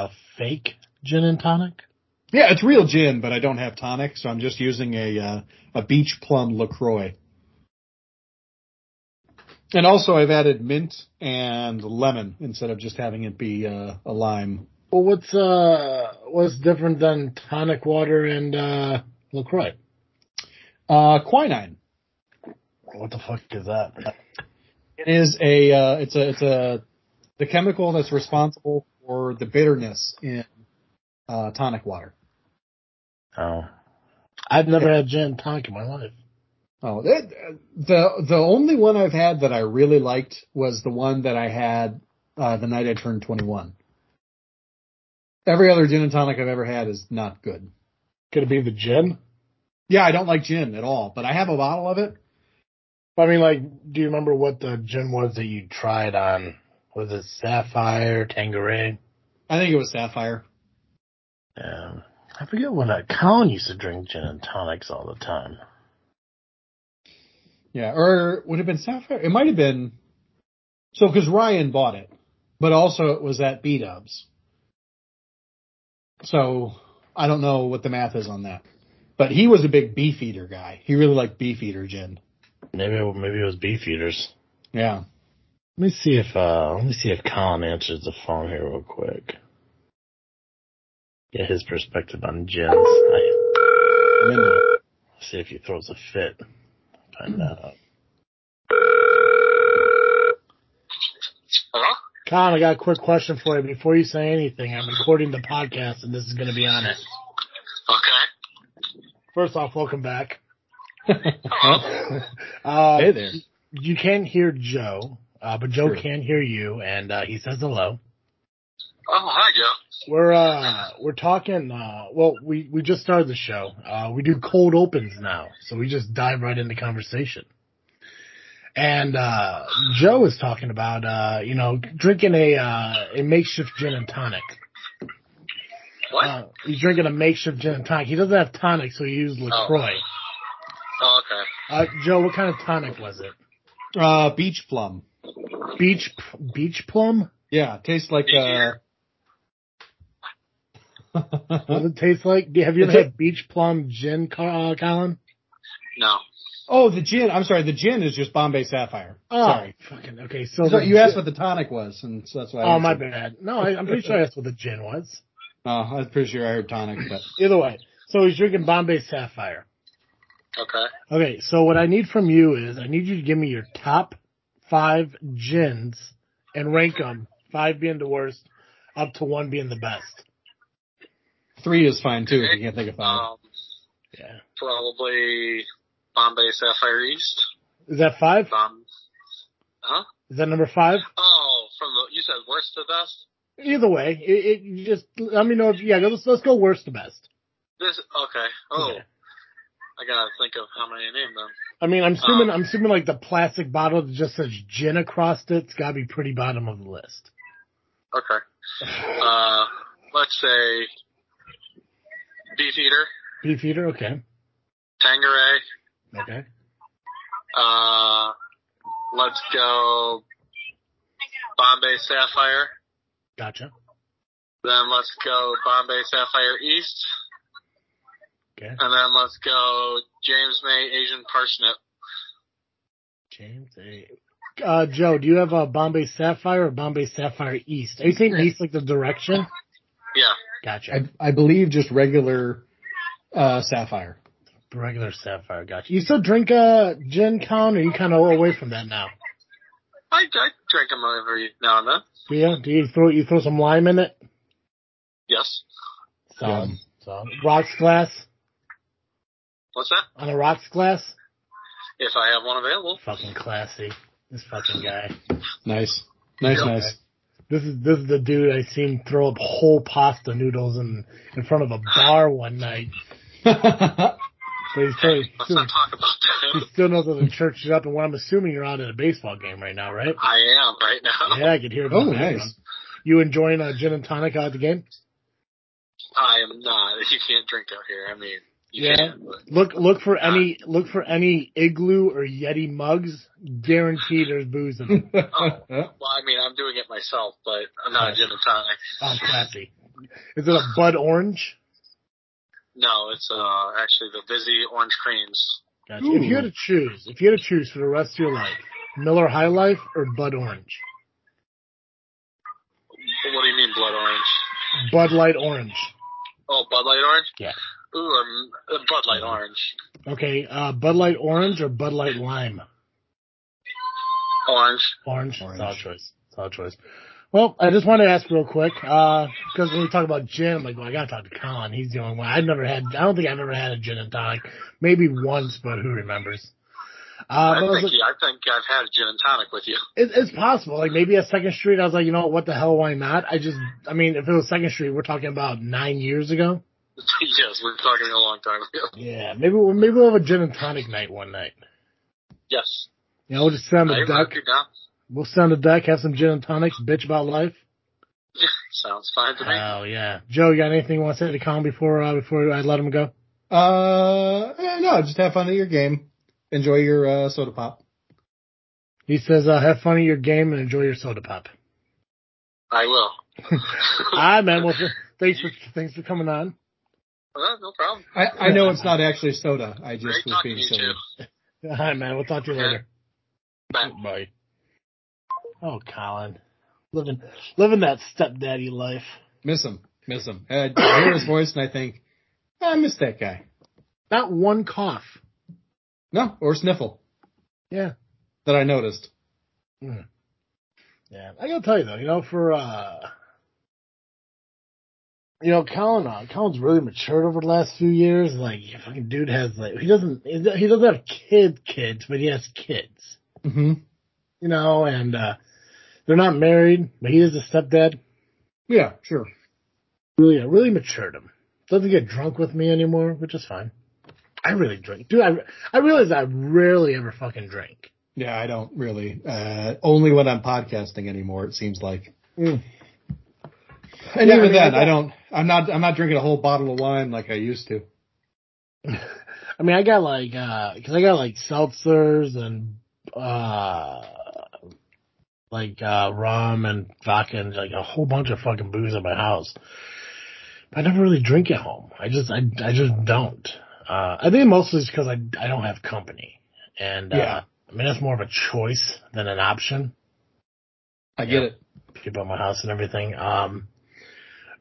A fake gin and tonic? Yeah, it's real gin, but I don't have tonic, so I'm just using a uh, a beach plum LaCroix. And also, I've added mint and lemon instead of just having it be uh, a lime. Well, what's uh what's different than tonic water and uh LaCroix? Uh, quinine. What the fuck is that? It is a uh, it's a it's a the chemical that's responsible for the bitterness in uh, tonic water. Oh, I've never had gin tonic in my life. Oh, it, the the only one I've had that I really liked was the one that I had uh, the night I turned 21. Every other gin and tonic I've ever had is not good. Could it be the gin? Yeah, I don't like gin at all, but I have a bottle of it. I mean, like, do you remember what the gin was that you tried on? Was it Sapphire, Tanqueray? I think it was Sapphire. Yeah. I forget when uh, Colin used to drink gin and tonics all the time. Yeah, or would it have been Sapphire? It might have been. So, because Ryan bought it, but also it was at B Dubs. So, I don't know what the math is on that. But he was a big Beefeater guy. He really liked Beefeater gin. Maybe maybe it was Beefeaters. Yeah. Let me see if uh let me see if Colin answers the phone here real quick. Get his perspective on gins. I, I'm into it. see if he throws a fit. Find that out. Hello? Colin, I got a quick question for you. Before you say anything, I'm recording the podcast and this is going to be on it. Okay. First off, welcome back. Hello. uh, Hey there. You can't hear Joe, uh, but Joe Sure. can hear you, and uh, he says hello. Oh, hi, Joe. We're uh we're talking uh well we we just started the show. Uh we do cold opens now. So we just dive right into conversation. And uh Joe is talking about uh you know drinking a uh a makeshift gin and tonic. What? Uh he's drinking a makeshift gin and tonic. He doesn't have tonic so he used LaCroix. oh, okay. Uh Joe, what kind of tonic was it? Uh, beach plum. Beach beach plum? Yeah, tastes like uh. What does it taste like? Do- Have you ever It's a- had beach plum gin, Car- uh, Colin? No. oh, the gin. I'm sorry. The gin is just Bombay Sapphire. Oh, Sorry. fucking okay. So, So the you asked gin- what the tonic was, and so that's why. I Oh, my answered. bad. No, I, I'm pretty sure that's what the gin was. Oh, I was pretty sure I heard tonic, but Either way, so he's drinking Bombay Sapphire. Okay. Okay, so what I need from you is I need you to give me your top five gins and rank them, five being the worst, up to one being the best. three is fine too if you can't think of five. Um, Yeah. probably Bombay Sapphire East. Is that five? Bomb. Huh? Is that number five? Oh, from the, you said worst to best? Either way, it, it just let me know if yeah. Let's let's go worst to best. This, okay. Oh, Okay. I gotta think of how many to name them. I mean, I'm assuming Um, I'm assuming like the plastic bottle that just says gin across it. It's got to be pretty bottom of the list. Okay. Uh, let's say Beefeater, Beefeater, okay, Tanqueray, okay. uh, let's go Bombay Sapphire, Gotcha. then let's go Bombay Sapphire East, Okay. and then let's go James May Asian Parsnip. James A. Uh, Joe, do you have a Bombay Sapphire or Bombay Sapphire East? Are you saying East like the direction? Yeah. Gotcha. I, I believe just regular uh, sapphire. Regular Sapphire, gotcha. You still drink uh, gin, Con, or are you kind of away from that now? I, I drink them every now and then. Do you? Do you throw you throw some lime in it? Yes. Solid. Solid. Rocks glass What's that? on a rocks glass. If I have one available. Fucking classy. This fucking guy. Nice, nice, Yeah. nice. This is this is the dude I seen throw up whole pasta noodles in in front of a bar one night. But he's still, Let's still, not talk about he still knows how to church it up. And what I'm assuming you're out at a baseball game right now, right? I am right now. Yeah, I could hear it. oh, the background. nice. You enjoying a gin and tonic out at the game? I am not. You can't drink out here. I mean, you Yeah. Look look for any look for any igloo or Yeti mugs. Guaranteed there's booze in them. well, I mean, I'm doing it myself, but I'm not a gin and tonic. Oh, classy, is it a Bud Orange? No, it's uh actually the Vizzy Orange Creams. Gotcha. If you had to choose, if you had to choose for the rest of your life, Miller High Life or Bud Orange? What do you mean blood orange? Bud Light Orange. Oh, Bud Light Orange? Yeah. Ooh, um, uh, Bud Light Orange. Okay, uh, Bud Light Orange or Bud Light Lime? Orange. Orange. Orange. Solid choice. Solid choice. Well, I just wanted to ask real quick, uh, because when we talk about gin, I'm like, well, I gotta talk to Colin. He's the only one. I've never had, I don't think I've ever had a gin and tonic. Maybe once, but who remembers? Uh, I but I think like, you, I think I've had a gin and tonic with you. it, it's possible. Like maybe at Second Street, I was like, you know what, what the hell, why not? I just, I mean, if it was Second Street, we're talking about nine years ago. yes, we're talking a long time ago. Yeah, maybe we'll, maybe we'll have a gin and tonic night one night. Yes. Yeah, we'll just sit a the I deck. you down. We'll sit a duck, have some gin and tonics, bitch about life. Sounds fine to me. Oh yeah, Joe, you got anything you want to say to Colin before uh, before I let him go? Uh, no, just have fun at your game. Enjoy your uh, soda pop. He says, uh, "Have fun at your game and enjoy your soda pop." I will. All right, man. Well, thanks for thanks for coming on. Uh, no problem. I, I know it's not actually soda. I just Great was being to you silly. too. All right, man. We'll talk to you later. Bye. Bye. Oh, Colin, living living that stepdaddy life. Miss him. Miss him. I, I hear his voice and I think, I miss that guy. Not one cough. No, or sniffle Yeah. that I noticed. Mm. Yeah, I gotta tell you though, you know, for uh, you know, Colin, uh, Colin's really matured over the last few years. Like, fucking dude has like, he doesn't, he doesn't have kid kids, but he has kids. Mm-hmm. You know, and uh, they're not married, but he is a stepdad. Yeah, sure. Really, really matured him. Doesn't get drunk with me anymore, which is fine. I really drink, dude. I I realize I rarely ever fucking drink. Yeah, I don't really. Uh, only when I'm podcasting anymore, it seems like. Mm. And Yeah, I even mean, then, I I don't. I'm not. I'm not drinking a whole bottle of wine like I used to. I mean, I got like, uh 'cause I got like seltzers and, uh, like, uh, rum and vodka and like a whole bunch of fucking booze at my house. But I never really drink at home. I just, I, I just don't. Uh, I think mostly it's because I, I don't have company. And, uh, Yeah. I mean, that's more of a choice than an option. I get it. people at my house and everything. Um,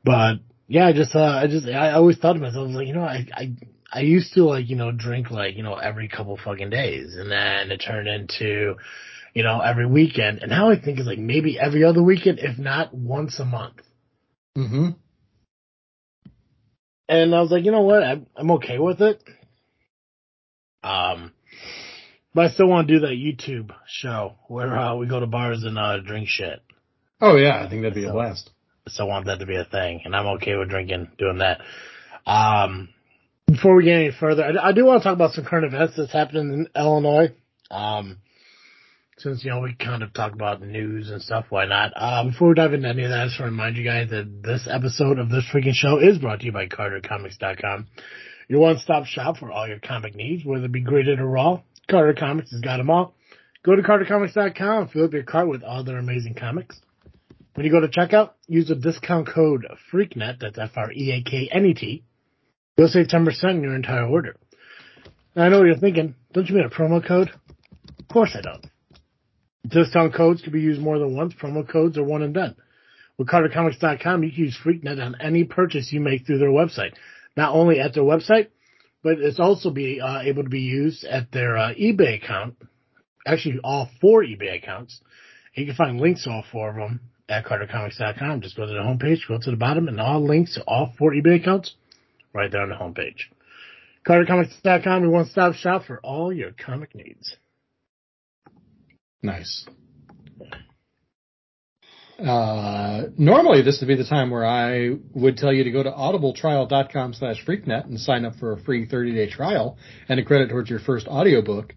but yeah, I just, uh, I just, I always thought to myself, I was like, you know, I, I, I used to like, you know, drink like, you know, every couple fucking days and then it turned into, you know, every weekend. And now I think it's like maybe every other weekend, if not once a month. Mm-hmm. And I was like, you know what? I'm, I'm okay with it. Um, but I still want to do that YouTube show where, uh, we go to bars and, uh, drink shit. Oh yeah, I think that'd be a blast. So I want that to be a thing, and I'm okay with drinking, doing that. Um, before we get any further, I, I do want to talk about some current events that's happening in Illinois. Um, since you know we kind of talk about news and stuff, why not? Uh, before we dive into any of that, I just want to remind you guys that this episode of this freaking show is brought to you by CarterComics.com. Your one-stop shop for all your comic needs, whether it be graded or raw. Carter Comics has got them all. Go to CarterComics.com, fill up your cart with all their amazing comics. When you go to checkout, use the discount code FREAKNET, that's F-R-E-A-K-N-E-T. You'll save 10% on your entire order. Now, I know what you're thinking. Don't you mean a promo code? Of course I don't. Discount codes can be used more than once. Promo codes are one and done. With CarterComics.com, you can use FreakNet on any purchase you make through their website. Not only at their website, but it's also be uh, able to be used at their uh, eBay account. Actually, all four eBay accounts. You can find links to all four of them at CarterComics.com. Just go to the homepage, go to the bottom, and all links to all four eBay accounts right there on the homepage. CarterComics.com, your one-stop shop for all your comic needs. Nice. Uh, normally this would be the time where I would tell you to go to audibletrial.com slash freaknet and sign up for a free 30 day trial and a credit towards your first audiobook.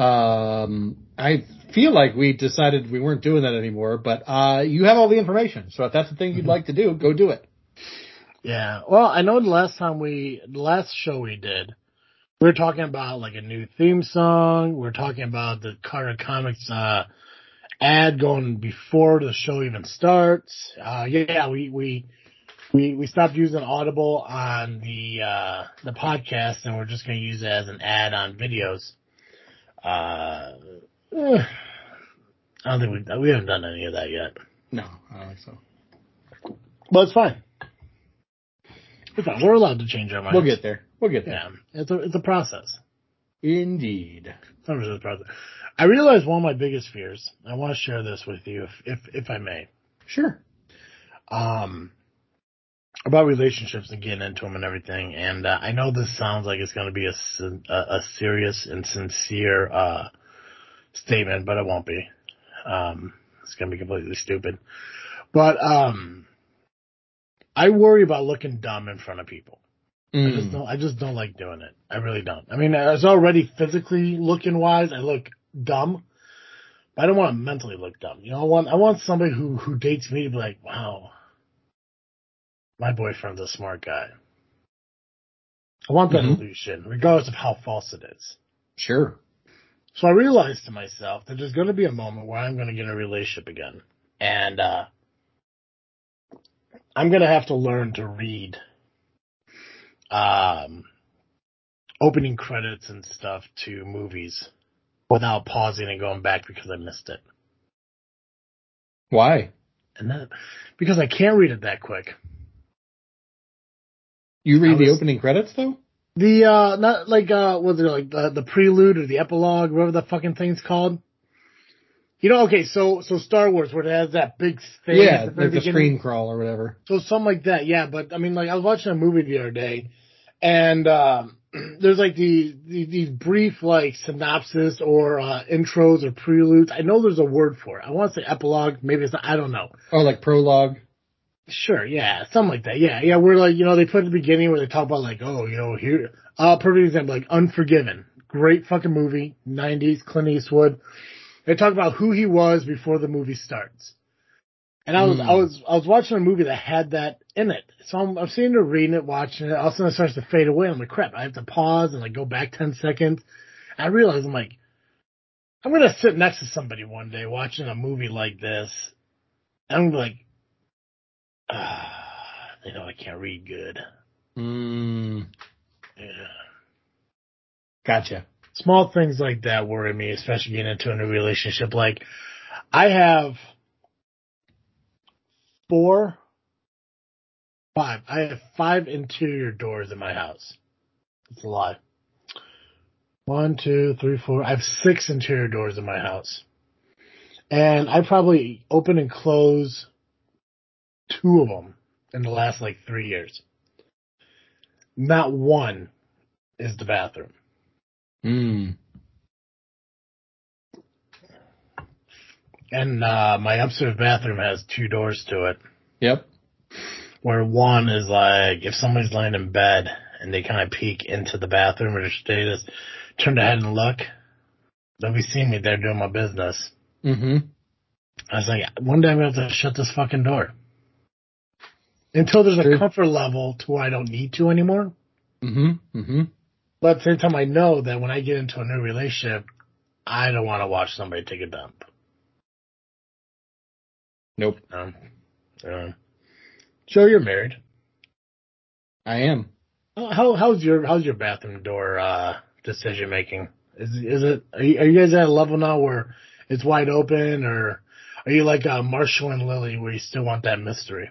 Um, I feel like we decided we weren't doing that anymore, but, uh, you have all the information. So if that's the thing you'd like to do, go do it. Yeah. Well, I know the last time we, the last show we did, we were talking about like a new theme song. We are talking about the Carter Comics, uh, ad going before the show even starts. Uh, yeah, we, we, we we stopped using Audible on the uh, the podcast, and we're just going to use it as an ad on videos. Uh, eh, I don't think we we haven't done any of that yet, No, I don't think so. but it's fine. It's fine. We're allowed to change our minds. We'll get there. We'll get there. Yeah, it's a it's a process. Indeed. It's not really a process. I realized one of my biggest fears. I want to share this with you, if if if I may. Sure. um, about relationships and getting into them and everything. And uh, I know this sounds like it's going to be a, a, a serious and sincere uh, statement, but it won't be. Um, it's going to be completely stupid. But um, I worry about looking dumb in front of people. I just Mm. don't. I just don't like doing it. I really don't. I mean, I was already physically looking wise. I look dumb, but I don't want to mentally look dumb. You know, I want I want somebody who who dates me to be like, wow, my boyfriend's a smart guy. I want that Mhm. illusion, regardless of how false it is. Sure. So I realized to myself that there's going to be a moment where I'm going to get in a relationship again, and uh, I'm going to have to learn to read um, opening credits and stuff to movies without pausing and going back because I missed it, Why? and that because I can't read it that quick. You read I the opening credits though? The uh, not like uh, was it like the the prelude or the epilogue, whatever the fucking thing's called. You know, okay, so so Star Wars where it has that big thing. yeah, the like the screen crawl or whatever. So something like that, yeah. But I mean, like I was watching a movie the other day, and um, there's like the, the these brief like synopsis or uh, intros or preludes. I know there's a word for it. I want to say epilogue. Maybe it's not, I don't know. Oh, like prologue. Sure, yeah, something like that. Yeah, yeah. We're like you know they put at the beginning where they talk about like oh you know here uh perfect example like Unforgiven, great fucking movie, '90s Clint Eastwood. They talk about who he was before the movie starts. And I was, Hmm. I was, I was watching a movie that had that in it. So I'm, I'm sitting there reading it, watching it. All of a sudden it starts to fade away. I'm like, crap, I have to pause and like go back 10 seconds. I realize I'm like, I'm going to sit next to somebody one day watching a movie like this. And I'm like, ah, they know I can't read good. Mm, Yeah. gotcha. small things like that worry me, especially getting into a new relationship. Like, I have four, five. I have five interior doors in my house. It's a lot. One, two, three, four. I have six interior doors in my house. And I probably open and close two of them in the last like three years. Not one is the bathroom. Mm. And uh, my upstairs bathroom has two doors to it. Yep. Where one is like if somebody's laying in bed and they kind of peek into the bathroom or just they just turn their head and look, they'll be seeing me there doing my business. Mm-hmm. I was like, one day I'm gonna have to shut this fucking door until there's True. a comfort level to where I don't need to anymore. Mm-hmm. Mm-hmm. But at the same time, I know that when I get into a new relationship, I don't want to watch somebody take a dump. Nope. Um, um, Joe, you're married. I am. How how- how's your how's your bathroom door uh, decision making? Is is it are you, are you guys at a level now where it's wide open, or are you like uh, Marshall and Lily where you still want that mystery?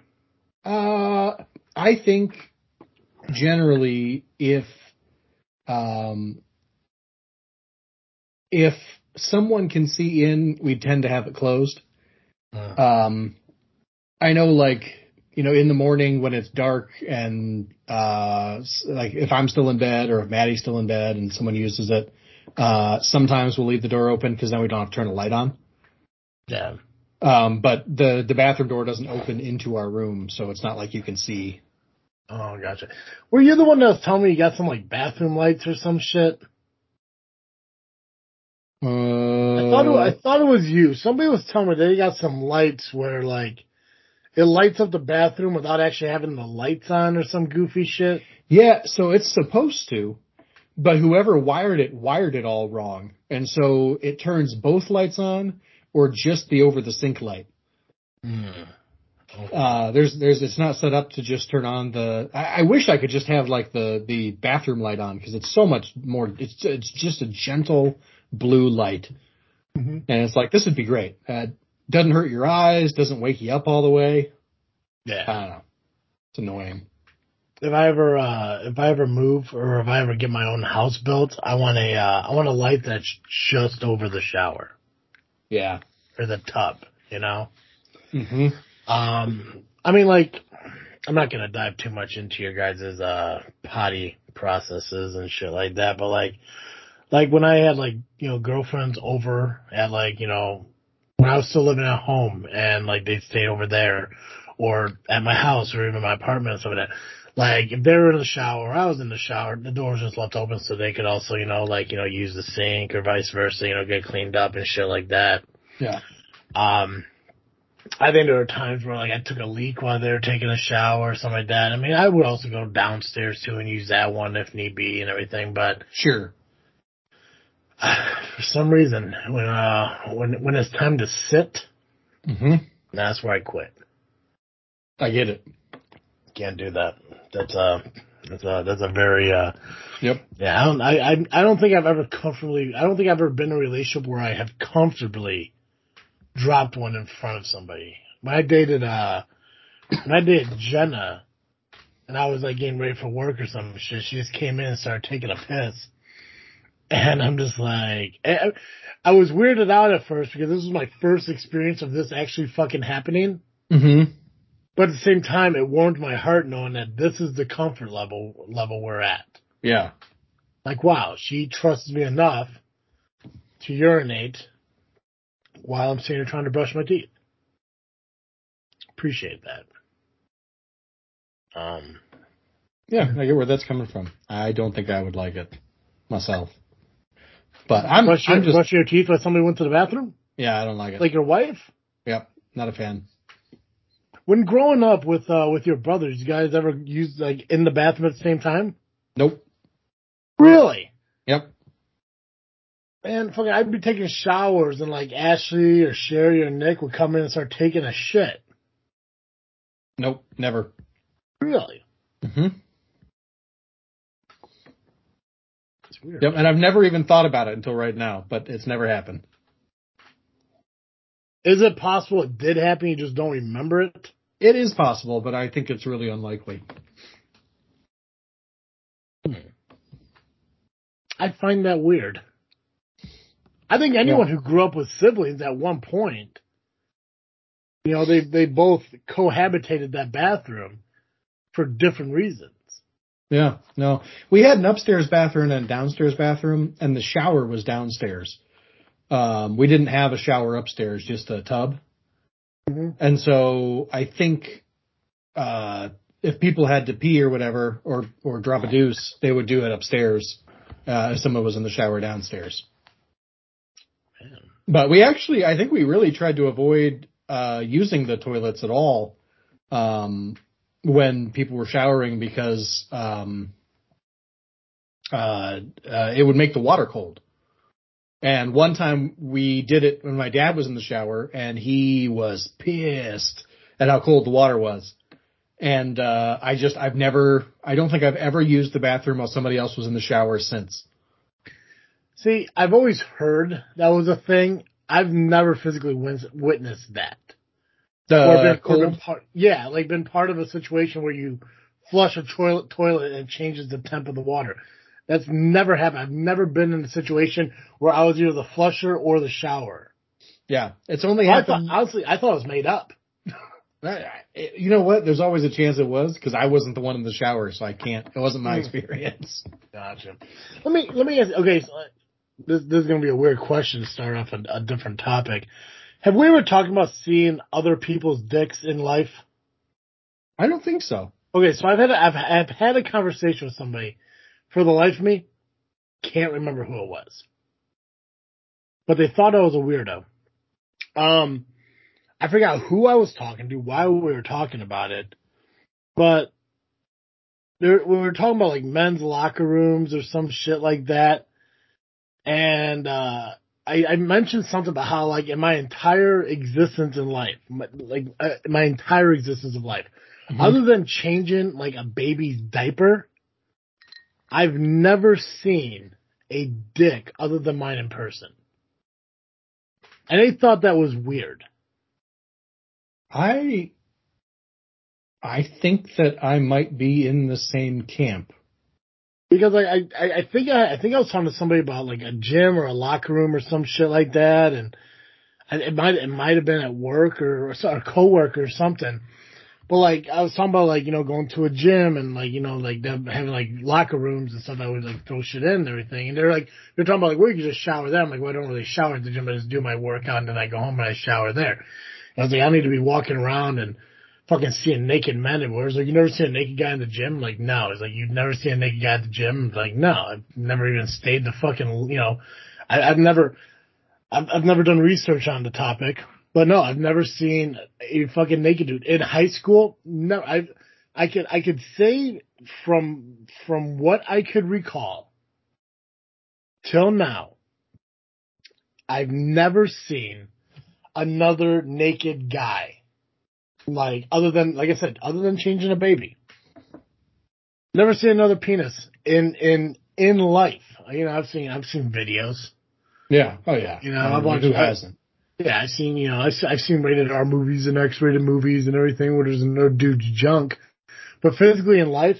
Uh, I think generally if, um, if someone can see in, we tend to have it closed. Uh, Um, I know like, you know, in the morning when it's dark and, uh, like if I'm still in bed or if Maddie's still in bed and someone uses it, uh, sometimes we'll leave the door open because then we don't have to turn a light on. yeah, Um, but the, the bathroom door doesn't open into our room, so it's not like you can see. oh gotcha. Were you the one that was telling me you got some like bathroom lights or some shit? Uh, I thought it, I thought it was you. Somebody was telling me they got some lights where like it lights up the bathroom without actually having the lights on or some goofy shit. Yeah, so it's supposed to, but whoever wired it wired it all wrong. And so it turns both lights on or just the over the sink light. Hmm. Uh, there's, there's, it's not set up to just turn on the, I, I wish I could just have like the, the bathroom light on because it's so much more, it's, it's just a gentle blue light. Mhm. And it's like, this would be great. Uh, doesn't hurt your eyes, doesn't wake you up all the way. Yeah. I don't know. It's annoying. if I ever uh if I ever move or if I ever get my own house built, I want a uh I want a light that's just over the shower Yeah. or the tub, you know. hmm Um I mean like I'm not going to dive too much into your guys' uh potty processes and shit like that, but like like when I had like, you know, girlfriends over at like, you know, when I was still living at home and like they stayed over there or at my house or even my apartment and stuff like that. Like if they were in the shower I was in the shower, the door was just left open so they could also, you know, like, you know, use the sink or vice versa, you know, get cleaned up and shit like that. Yeah. Um, I think there were times where like I took a leak while they were taking a shower or something like that. I mean, I would also go downstairs too and use that one if need be and everything, but Sure. for some reason, when, uh, when, when it's time to sit, hmm that's where I quit. I get it. Can't do that. That's a, that's a, that's a very, uh, Yep. yeah, I don't, I, I, don't think I've ever comfortably, I don't think I've ever been in a relationship where I have comfortably dropped one in front of somebody. When I dated, uh, when I dated Jenna, and I was like getting ready for work or some shit, she just came in and started taking a piss. And I'm just like, I, I was weirded out at first because this was my first experience of this actually fucking happening. hmm But at the same time, it warmed my heart knowing that this is the comfort level level we're at. Yeah. Like, wow, she trusts me enough to urinate while I'm sitting here trying to brush my teeth. Appreciate that. Um, Yeah, I get where that's coming from. I don't think I would like it myself. But I'm, brush, your, I'm just, brush your teeth while somebody went to the bathroom? yeah, I don't like it. Like your wife? yep, not a fan. When growing up with uh with your brothers, you guys ever use like in the bathroom at the same time? Nope. Really? Yep. Man, fucking, I'd be taking showers and like Ashley or Sherry or Nick would come in and start taking a shit. Nope. Never. Really? hmm It's weird. Yep. And I've never even thought about it until right now, but it's never happened. Is it possible it did happen? You just don't remember it? It is possible, but I think it's really unlikely. I find that weird. I think anyone who grew up with siblings at one point, you know, they they both cohabitated that bathroom for different reasons. Yeah. No, we had an upstairs bathroom and a downstairs bathroom, and the shower was downstairs. Um, we didn't have a shower upstairs, just a tub. Mhm. And so I think, uh, if people had to pee or whatever, or, or drop a deuce, they would do it upstairs, uh, if someone was in the shower downstairs. Man. But we actually, I think we really tried to avoid, uh, using the toilets at all, um, when people were showering because, um, uh, uh, it would make the water cold. And one time we did it when my dad was in the shower and he was pissed at how cold the water was. And, uh, I just, I've never, I don't think I've ever used the bathroom while somebody else was in the shower since. See, I've always heard that was a thing. I've never physically witnessed that. The or been, or been part, yeah, like been part of a situation where you flush a toilet toilet and it changes the temp of the water. That's never happened. I've never been in a situation where I was either the flusher or the shower. yeah, it's only I thought, happened. honestly, I thought it was made up. I- You know what? There's always a chance it was because I wasn't the one in the shower, so I can't. It wasn't my Hmm. experience. Gotcha. Let me let me ask. Okay, so uh, this this is gonna be a weird question to start off a, a different topic. Have we ever talked about seeing other people's dicks in life? I don't think so. Okay, so I've had a, I've I've had a conversation with somebody. For the life of me, can't remember who it was, but they thought I was a weirdo. Um, I forgot who I was talking to, why we were talking about it, but there, we were talking about like men's locker rooms or some shit like that, and uh, I, I mentioned something about how like in my entire existence in life, my, like uh, my entire existence of life, Mhm. other than changing like a baby's diaper, I've never seen a dick other than mine in person. And they thought that was weird. I I think that I might be in the same camp. Because I, I, I think I, I think I was talking to somebody about like a gym or a locker room or some shit like that, and and it might it might have been at work or or a coworker or something. But like I was talking about like you know going to a gym and like you know like them having like locker rooms and stuff. I would like throw shit in and everything. And they're like they're talking about like well you can just shower there. I'm like well I don't really shower at the gym. I just do my workout and then I go home and I shower there. And I was like I need to be walking around and fucking seeing naked men everywhere. It's like you never see a naked guy in the gym. Like no, it's like you've never seen a naked guy at the gym. Like no, I've never even stayed the fucking you know. I, I've never. I've, I've never done research on the topic, but no, I've never seen a fucking naked dude in high school. No, I, I could, I could say from, from what I could recall till now, I've never seen another naked guy. Like, other than, like I said, other than changing a baby. Never seen another penis in, in, in life. You know, I've seen, I've seen videos. Yeah. Oh yeah. You know, I I've watched- who hasn't? Yeah, I've seen, you know, I've, I've seen rated R movies and X-rated movies and everything where there's no dude's junk. But physically in life,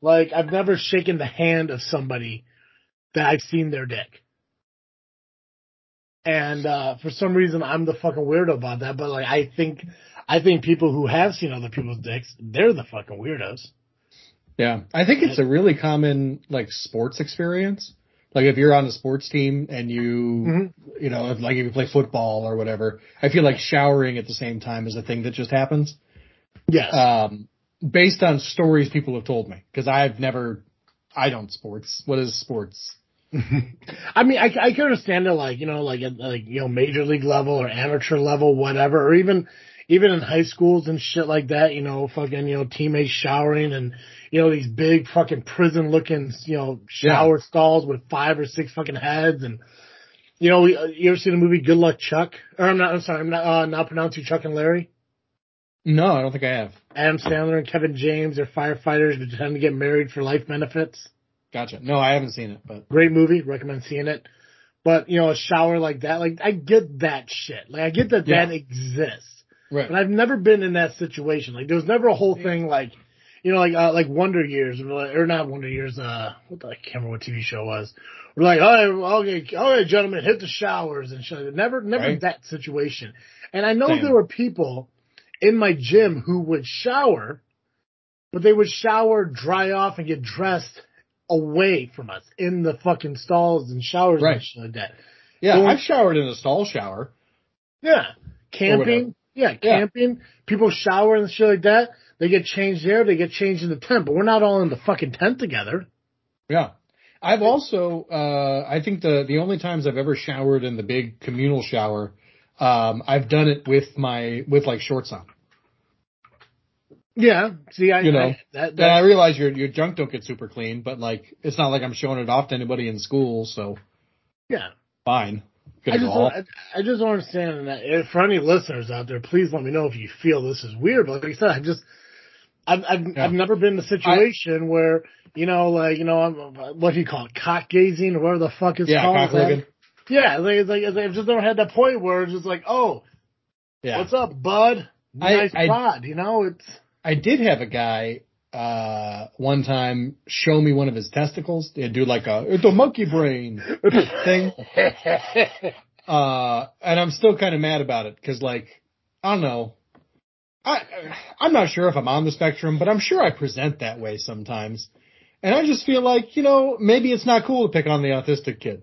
like, I've never shaken the hand of somebody that I've seen their dick. And, uh, for some reason I'm the fucking weirdo about that, but like, I think, I think people who have seen other people's dicks, they're the fucking weirdos. Yeah. I think it's a really common like sports experience. Like if you're on a sports team and you Mhm. you know, if, like if you play football or whatever, I feel like showering at the same time is a thing that just happens. Yes. Um, based on stories people have told me, because I've never, I don't sports. What is sports? I mean, I, I can understand it, like you know, like at like you know, major league level or amateur level, whatever, or even even in high schools and shit like that. You know, fucking you know, teammates showering and you know these big fucking prison looking you know shower stalls with five or six fucking heads and. You know, uh, you ever seen the movie Good Luck Chuck? Or I'm not. I'm sorry. I'm not. Uh, not pronouncing Chuck and Larry. No, I don't think I have. Adam Sandler and Kevin James are firefighters who tend to get married for life benefits. Gotcha. No, I haven't seen it, but Great movie. Recommend seeing it. But, you know, a shower like that, like, I get that shit. Like, I get that Yeah. that exists. right. But I've never been in that situation. Like, there was never a whole thing like, you know, like, uh, like Wonder Years, or, not Wonder Years, uh, what the, I can't remember what TV show was. We're like, oh, okay, okay, gentlemen, hit the showers and shit. Never, never Right. that situation. And I know Same. there were people in my gym who would shower, but they would shower, dry off, and get dressed away from us in the fucking stalls and showers Right. and shit like that. yeah, I've showered in a stall shower. Yeah. Camping. Yeah, camping. People shower and shit like that. They get changed there. They get changed in the tent, but we're not all in the fucking tent together. Yeah. I've also, uh, I think the, the only times I've ever showered in the big communal shower, um, I've done it with my, with like shorts on. Yeah. See, I, You know, I that, I realize your, your junk don't get super clean, but like, it's not like I'm showing it off to anybody in school, so yeah. fine. Good I just, don't, I, I just don't understand that. For any listeners out there, please let me know if you feel this is weird. But like I said, I just, I've, I've, Yeah. I've never been in a situation where, you know, like, you know, I'm, what do you call it? Cock gazing or whatever the fuck it's yeah, called. cock. Yeah. It's like, it's like, it's like, I've just never had that point where it's just like, oh, Yeah. what's up, bud? Nice I- pod. You know, it's, I did have a guy uh one time show me one of his testicles. He'd do like a it's a monkey brain thing. Uh and I'm still kind of mad about it cuz like I don't know. I I'm not sure if I'm on the spectrum, but I'm sure I present that way sometimes. And I just feel like, you know, maybe it's not cool to pick on the autistic kid.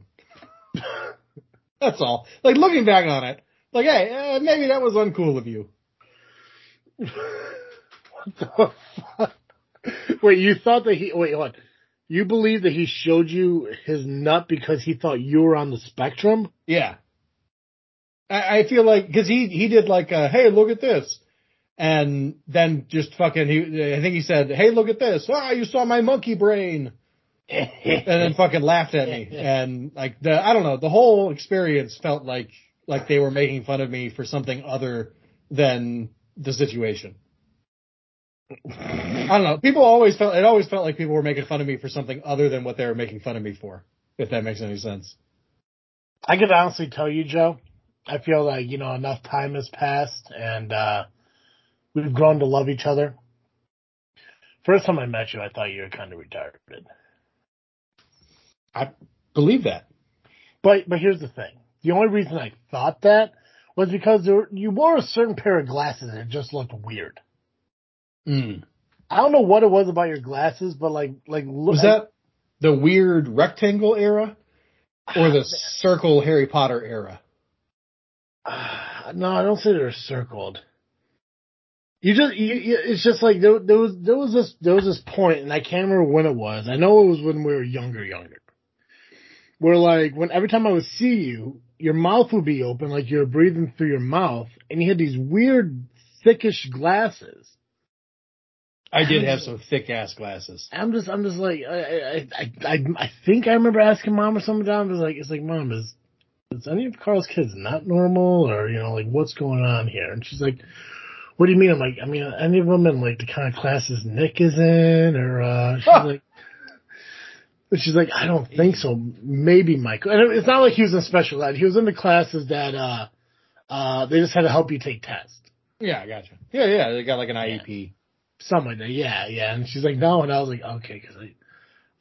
That's all. Like looking back on it, like hey, uh, maybe that was uncool of you. What the fuck? Wait, you thought that he, wait, what? You believe that he showed you his nut because he thought you were on the spectrum? Yeah. I, I feel like, cause he, he did like a, hey, look at this. And then just fucking, he, I think he said, hey, look at this. Ah, you saw my monkey brain. and then fucking laughed at me. And like the, I don't know, the whole experience felt like, like they were making fun of me for something other than the situation. I don't know. People always felt, it always felt like people were making fun of me for something other than what they were making fun of me for. If that makes any sense. I could honestly tell you, Joe, I feel like, you know, enough time has passed and, uh, we've grown to love each other. First time I met you, I thought you were kind of retarded. I believe that. But but here's the thing: the only reason I thought that was because there, you wore a certain pair of glasses and it just looked weird. Mm. I don't know what it was about your glasses, but like like look, Was that the weird rectangle era or the circle Harry Potter era? Uh, no, I don't say they're circled. You just, you, you, it's just like there, there was, there was this, there was this point, and I can't remember when it was. I know it was when we were younger, younger. Where like, when every time I would see you, your mouth would be open, like you were breathing through your mouth, and you had these weird, thickish glasses. I did have some thick ass glasses. I'm just, I'm just like, I, I, I, I, I think I remember asking mom or something down, was like, it's like, mom, is, is any of Carl's kids not normal, or you know, like what's going on here? And she's like, what do you mean? I'm like, I mean, any of them in like the kind of classes Nick is in, or uh, she's like, she's like, I don't think so. Maybe Michael. And it's not like he was in special ed. He was in the classes that uh, uh, they just had to help you take tests. Yeah, I gotcha. Yeah, yeah, they got like an IEP. Something like that. Yeah, yeah. And she's like, no. And I was like, okay, because I,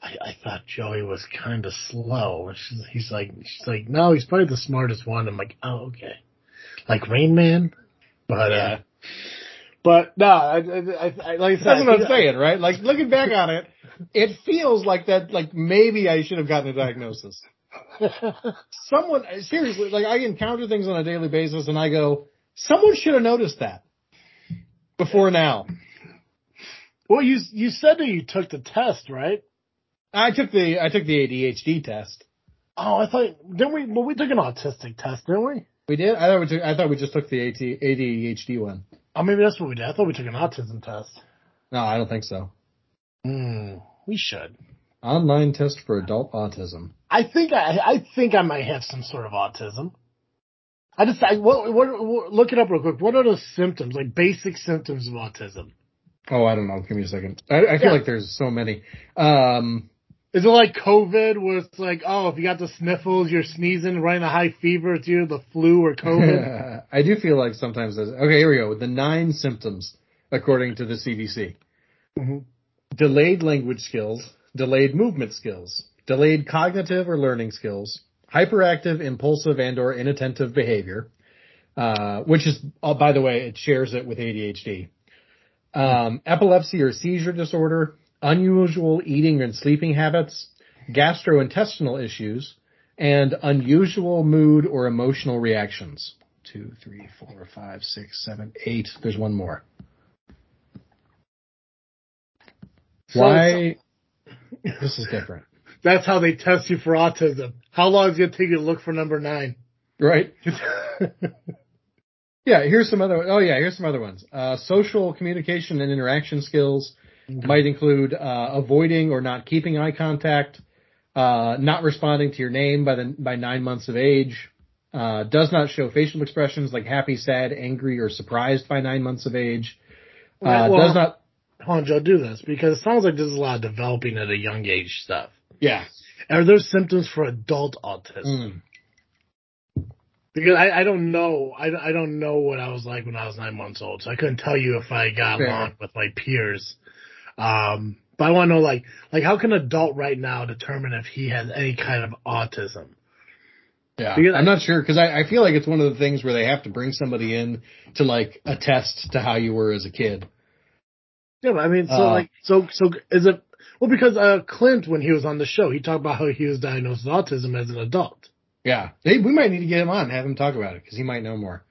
I, I thought Joey was kind of slow. And she's, he's like, she's like, no, he's probably the smartest one. I'm like, oh, okay. Like Rain Man. But, Yeah. uh, but no, I, I, I, I like I said, That's what I'm saying, right? Like looking back on it, it feels like that. Like maybe I should have gotten a diagnosis. Someone seriously, like I encounter things on a daily basis, and I go, someone should have noticed that before now. well, you you said that you took the test, right? I took the I took the ADHD test. Oh, I thought didn't we? Well, we took an autistic test, didn't we? We did. I thought we took. I thought we just took the AT, ADHD one. Oh, maybe that's what we did. I thought we took an autism test. No, I don't think so. Hmm, we should. Online test for adult autism. I think I, I think I might have some sort of autism. I just, I, what, what, what, look it up real quick. What are the symptoms, like basic symptoms of autism? Oh, I don't know. Give me a second. I, I feel Yeah. like there's so many. Um, Is it like COVID, where it's like, oh, if you got the sniffles, you're sneezing, running a high fever, it's either the flu or COVID? I do feel like sometimes there's, okay, here we go. The nine symptoms according to the CDC. Mhm. Delayed language skills, delayed movement skills, delayed cognitive or learning skills, hyperactive, impulsive, and or inattentive behavior, uh, which is, oh, by the way, it shares it with ADHD. Um, epilepsy or seizure disorder, unusual eating and sleeping habits, gastrointestinal issues, and unusual mood or emotional reactions. Two, three, four, five, six, seven, eight. There's one more. So- Why? This is different, That's how they test you for autism. How long is it going to take you to look for number nine? right? Yeah, here's some other. Oh yeah, here's some other ones. Uh, social communication and interaction skills might include uh, avoiding or not keeping eye contact, uh, not responding to your name by the by nine months of age, uh, does not show facial expressions like happy, sad, angry, or surprised by nine months of age. Uh, well- does not. Hold on, Joe, do this because it sounds like this is a lot of developing at a young age stuff. Yeah. Are there symptoms for adult autism? Mm. Because I, I don't know, I, I don't know what I was like when I was nine months old, so I couldn't tell you if I got Fair. along with my peers. Um, but I want to know, like, like how can an adult right now determine if he has any kind of autism? Yeah, Because I'm not sure because I, I feel like it's one of the things where they have to bring somebody in to like attest to how you were as a kid. Yeah, but I mean, so Uh, like, so so is it? Well, because uh, Clint, when he was on the show, he talked about how he was diagnosed with autism as an adult. Yeah, they, we might need to get him on and have him talk about it because he might know more.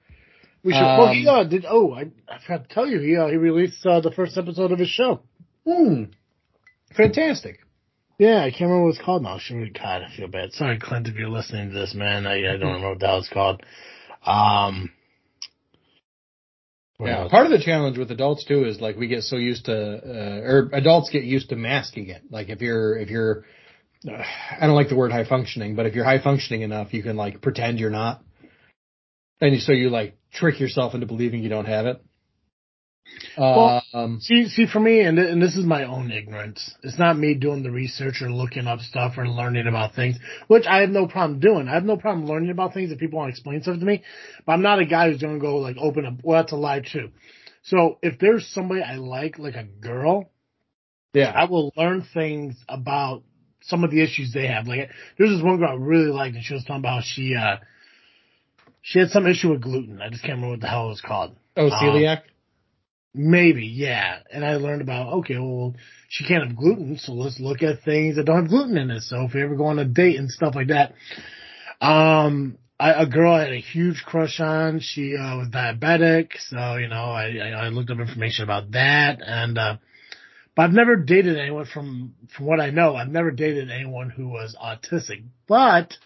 We should. well, he Um, uh, did. Oh, I, I forgot to tell you, he uh, he released uh, the first episode of his show. Hmm. Fantastic. Yeah, I can't remember what it's called now. Should God, I feel bad. Sorry, Clint, if you're listening to this, man. I, I don't remember what that was called. Um, Yeah, part of the challenge with adults too is like we get so used to, uh, or adults get used to masking it. Like if you're if you're I don't like the word high functioning, but if you're high functioning enough, you can like pretend you're not. And so you like trick yourself into believing you don't have it. Well, um, See, see, for me, and, th- and this is my own ignorance. It's not me doing the research or looking up stuff or learning about things, which I have no problem doing. I have no problem learning about things if people want to explain stuff to me. But I'm not a guy who's going to go like open up. Well, that's a lie too. So if there's somebody I like, like a girl, yeah. I will learn things about some of the issues they have. Like there's this one girl I really liked, and she was talking about how she uh she had some issue with gluten. I just can't remember what the hell it was called. oh, celiac. Maybe, yeah. And I learned about, okay, well, she can't have gluten, so let's look at things that don't have gluten in it. So if you ever go on a date and stuff like that, um, I, a girl I had a huge crush on, she, uh, was diabetic. So, you know, I, I, I looked up information about that and, uh, but I've never dated anyone from, from what I know, I've never dated anyone who was autistic, but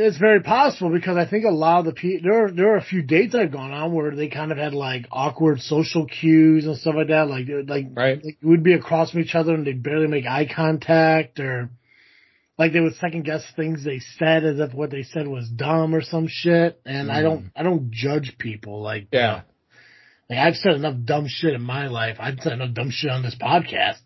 it's very possible because I think a lot of the people, there are, there are a few dates I've gone on where they kind of had like awkward social cues and stuff like that. Like, like, Right. like we'd be across from each other and they'd barely make eye contact or like they would second guess things they said as if what they said was dumb or some shit. And I don't, mm-hmm. I don't judge people like, Yeah. like I've said enough dumb shit in my life. I've said enough dumb shit on this podcast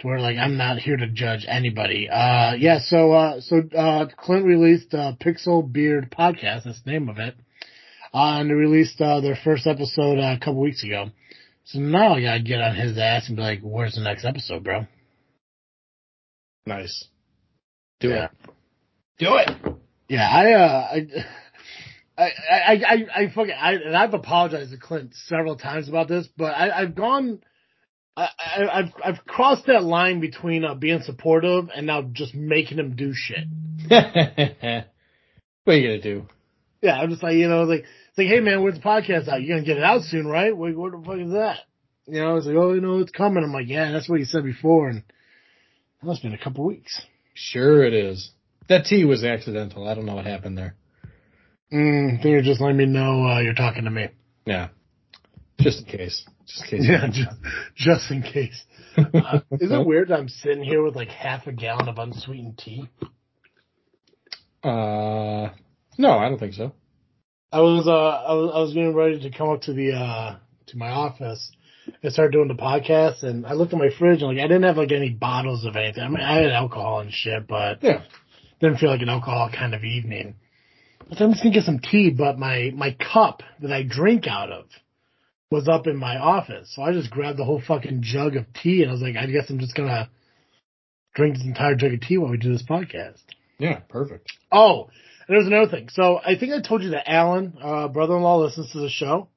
to where like I'm not here to judge anybody. Uh, yeah. So, uh, so, uh, Clint released, uh, Pixel Beard podcast. That's the name of it. Uh, and they released, uh, their first episode uh, a couple weeks ago. So now I gotta get on his ass and be like, where's the next episode, bro? Nice. Do Yeah. it. Do it. Yeah, I, uh, I, I, I, I, I fucking, I, and I've apologized to Clint several times about this, but I, I've gone, I, I, I've, I've crossed that line between uh, being supportive and now just making him do shit. what are you gonna do? Yeah, I'm just like, you know, like, it's like, hey man, where's the podcast out? You're gonna get it out soon, right? What, what the fuck is that? You know, it's like, oh, you know, it's coming. I'm like, yeah, that's what you said before, and that must have been a couple weeks. Sure it is. That T was accidental. I don't know what happened there. Mm, I think you're just letting me know uh, you're talking to me. Yeah. Just in case. Just in case. Yeah, just, just in case. Uh, is it weird that I'm sitting here with like half a gallon of unsweetened tea? Uh, no, I don't think so. I was uh I was I was getting ready to come up to the uh to my office and start doing the podcast and I looked at my fridge and like I didn't have like any bottles of anything. I mean I had alcohol and shit, but Yeah. didn't feel like an alcohol kind of evening. I I'm just gonna get some tea, but my my cup that I drink out of was up in my office. So I just grabbed the whole fucking jug of tea and I was like, I guess I'm just gonna drink this entire jug of tea while we do this podcast. Yeah, perfect. Oh, and there's another thing. So I think I told you that Alan, uh, brother-in-law, listens to the show.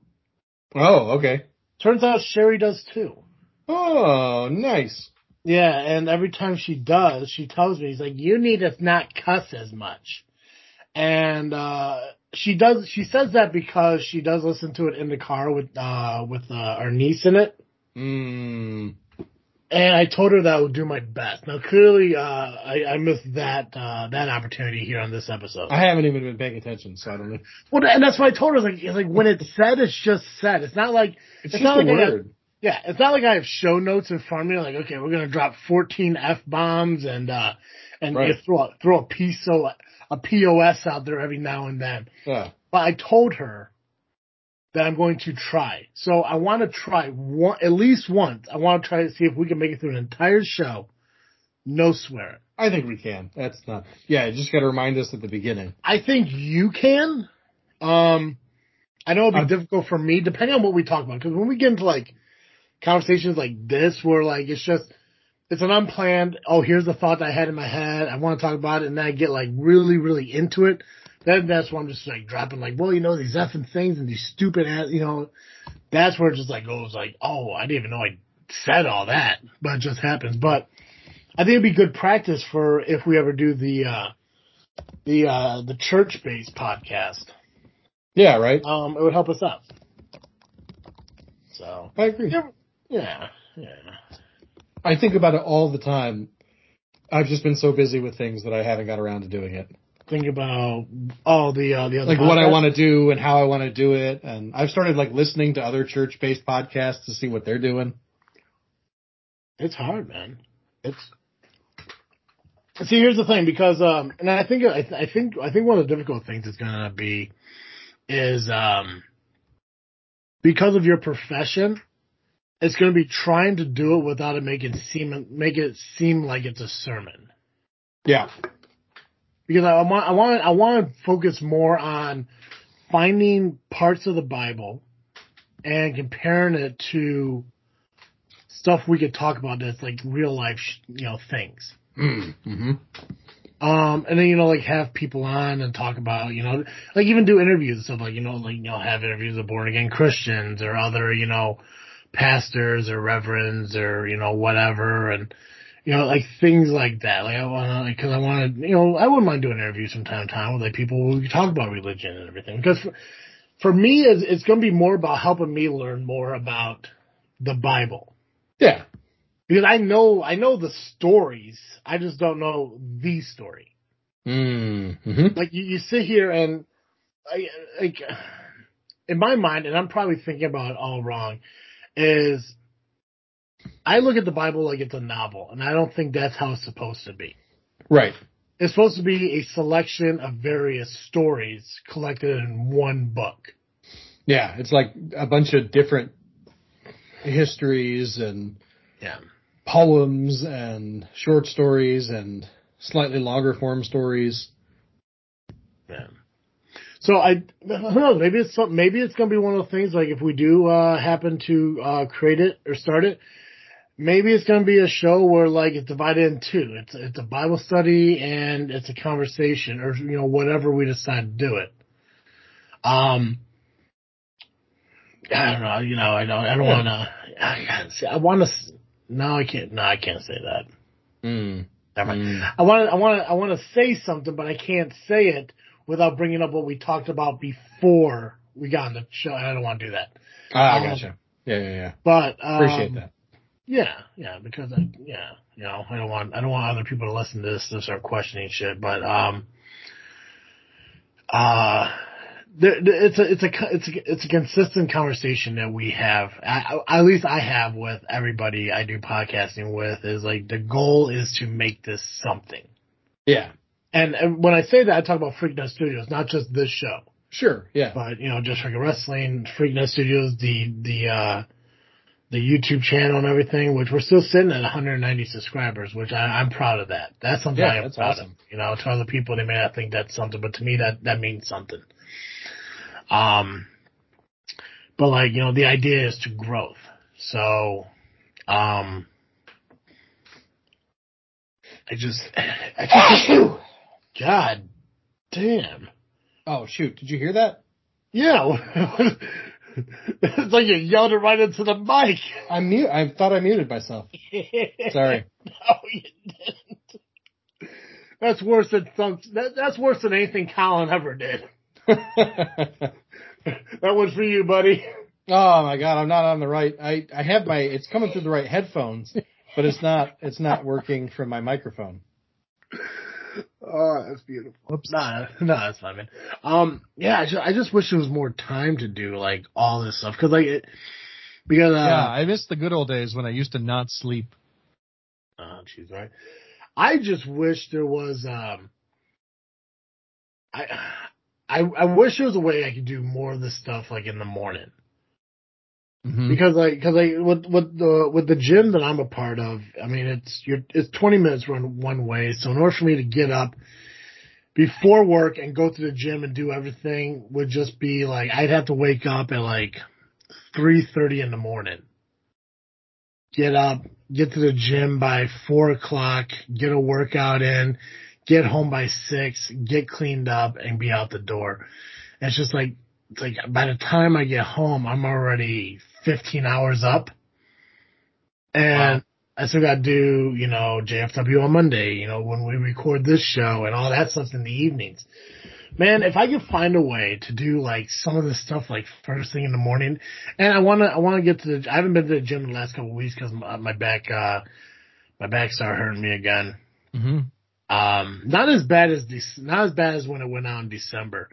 Oh, okay. Turns out Sherry does too. Oh, nice. Yeah, and every time she does, she tells me, he's like, you need to not cuss as much. And, uh, she does, she says that because she does listen to it in the car with, uh, with, uh, our niece in it. Mm. And I told her that I would do my best. Now clearly, uh, I, I missed that, uh, that opportunity here on this episode. I haven't even been paying attention, so I don't know. Well, and that's why I told her, like, it's like when it's said, it's just said. It's not like, It's, It's not a like got- word. Yeah, it's not like I have show notes in front of me. Like, okay, we're gonna drop 14 f bombs and uh and Right. throw a, throw a piece so a pos out there every now and then. Yeah. But I told her that I'm going to try. So I want to try one at least once. I want to try to see if we can make it through an entire show, no swearing. I think we can. That's not. Yeah, just got to remind us at the beginning. I think you can. Um, I know it'll be I'm- difficult for me, depending on what we talk about. Because when we get into like conversations like this, where like it's just it's an unplanned. Oh, here's the thought I had in my head. I want to talk about it, and then I get like really, really into it. Then that's when I'm just like dropping like, well, you know, these effing things and these stupid ass, you know. That's where it just like goes like, oh, I didn't even know I said all that, but it just happens. But I think it'd be good practice for if we ever do the uh the uh the church based podcast. Yeah, right. Um, it would help us out. So I agree. yeah, yeah, yeah. I think about it all the time. I've just been so busy with things that I haven't got around to doing it. Think about all the uh, the other Like what I want to do and how I want to do it. And I've started like listening to other church based podcasts to see what they're doing. It's hard, man. It's See, here's the thing, because um, and I think I, th- I think I think one of the difficult things is going to be is um, because of your profession, it's going to be trying to do it without it making seem make it seem like it's a sermon. Yeah. Because I want I want I want to focus more on finding parts of the Bible and comparing it to stuff we could talk about that's like real life, you know, things. Mm-hmm. Um, and then, you know, like have people on and talk about, you know, like even do interviews and stuff like, you know, like, you know, have interviews with born again Christians or other, you know, pastors or reverends or, you know, whatever. And, you know, like things like that. Like I want to, cause I want to, you know, I wouldn't mind doing interviews from time to time with like people who talk about religion and everything. Because for, for me, it's, it's going to be more about helping me learn more about the Bible. Yeah. Because I know, I know the stories. I just don't know the story. Mm-hmm. Like you, you sit here and, I, like, in my mind, and I'm probably thinking about it all wrong, is I look at the Bible like it's a novel, and I don't think that's how it's supposed to be. Right. It's supposed to be a selection of various stories collected in one book. Yeah. It's like a bunch of different histories and Yeah. poems and short stories and slightly longer form stories. Yeah. So I, who knows? Maybe it's some, maybe it's gonna be one of those things. Like if we do uh, happen to uh, create it or start it, maybe it's gonna be a show where like it's divided in two. It's it's a Bible study and it's a conversation, or you know whatever we decide to do it. Um, I don't know. You know, I don't. I don't want to. I, I want to. No, I can't. No, I can't say that. Mm. Never mind. Mm. I want to, I want to, I want to say something, but I can't say it without bringing up what we talked about before we got on the show. I don't want to do that. Ah, I Um, gotcha. Yeah, yeah, yeah. But um, Appreciate that. Yeah, yeah, because I, yeah, you know, I don't want, I don't want other people to listen to this and start questioning shit. But um, uh, there, there- it's a, it's a, it's a, it's a consistent conversation that we have. I, at least I have with everybody I do podcasting with. Is like the goal is to make this something. Yeah. And, and when I say that, I talk about Freaknet Studios, not just this show, Sure. Yeah. but you know, just Freaking Wrestling, Freaknet Studios, the the uh, the YouTube channel and everything, which we're still sitting at 190 subscribers, which I, I'm proud of that. That's something Yeah, I am proud awesome. of. You know, to other people, they may not think that's something, but to me, that that means something. Um, but like you know, the idea is to growth. So, um, I just, I just, God damn. Oh shoot! Did you hear that? Yeah. it's like you yelled it right into the mic. I mute. I thought I muted myself. Sorry. No, you didn't. That's worse than some, that, that's worse than anything Colin ever did. That was for you, buddy. Oh my god! I'm not on the right. I I have my. It's coming through the right headphones, but it's not. It's not working from my microphone. Oh, that's beautiful. Whoops. Nah, nah, that's fine, man. Um, yeah, I just, I just wish there was more time to do like all this stuff because like it, because uh, yeah, I miss the good old days when I used to not sleep. Oh, jeez, right. I just wish there was. Um, I, I, I wish there was a way I could do more of this stuff like in the morning Mhm. because like because like with with the with the gym that I'm a part of, I mean it's you're it's 20 minutes run one way. So in order for me to get up before work and go to the gym and do everything would just be like I'd have to wake up at like 3:30 in the morning get up, get to the gym by four o'clock, get a workout in, get home by six, get cleaned up, and be out the door. And it's just like, it's like by the time I get home, I'm already 15 hours up. And I still got to do, you know, JFW on Monday, you know, when we record this show and all that stuff in the evenings. Man, if I could find a way to do like some of this stuff like first thing in the morning, and I want to, I want to get to the, I haven't been to the gym in the last couple of weeks because my, my back, uh, my back started hurting me again. Mhm. Um, not as bad as this, not as bad as when it went out in December,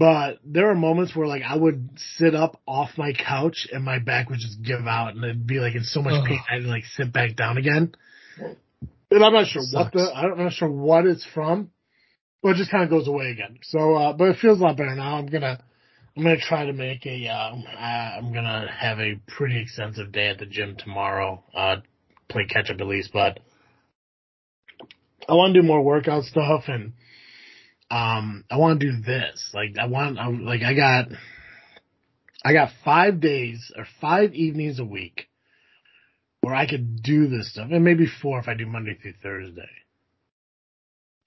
but there are moments where like I would sit up off my couch and my back would just give out and it'd be like in so much Ugh. pain I had to like sit back down again. And I'm not sure what the, I'm not sure what it's from, but it just kind of goes away again. So, uh, but it feels a lot better now. I'm gonna, I'm gonna try to make a uh, I'm gonna have a pretty extensive day at the gym tomorrow, uh, play catch up at least, but I want to do more workout stuff and, um, I want to do this. Like, I want, I'm like, I got, I got five days or five evenings a week where I could do this stuff, and maybe four if I do Monday through Thursday.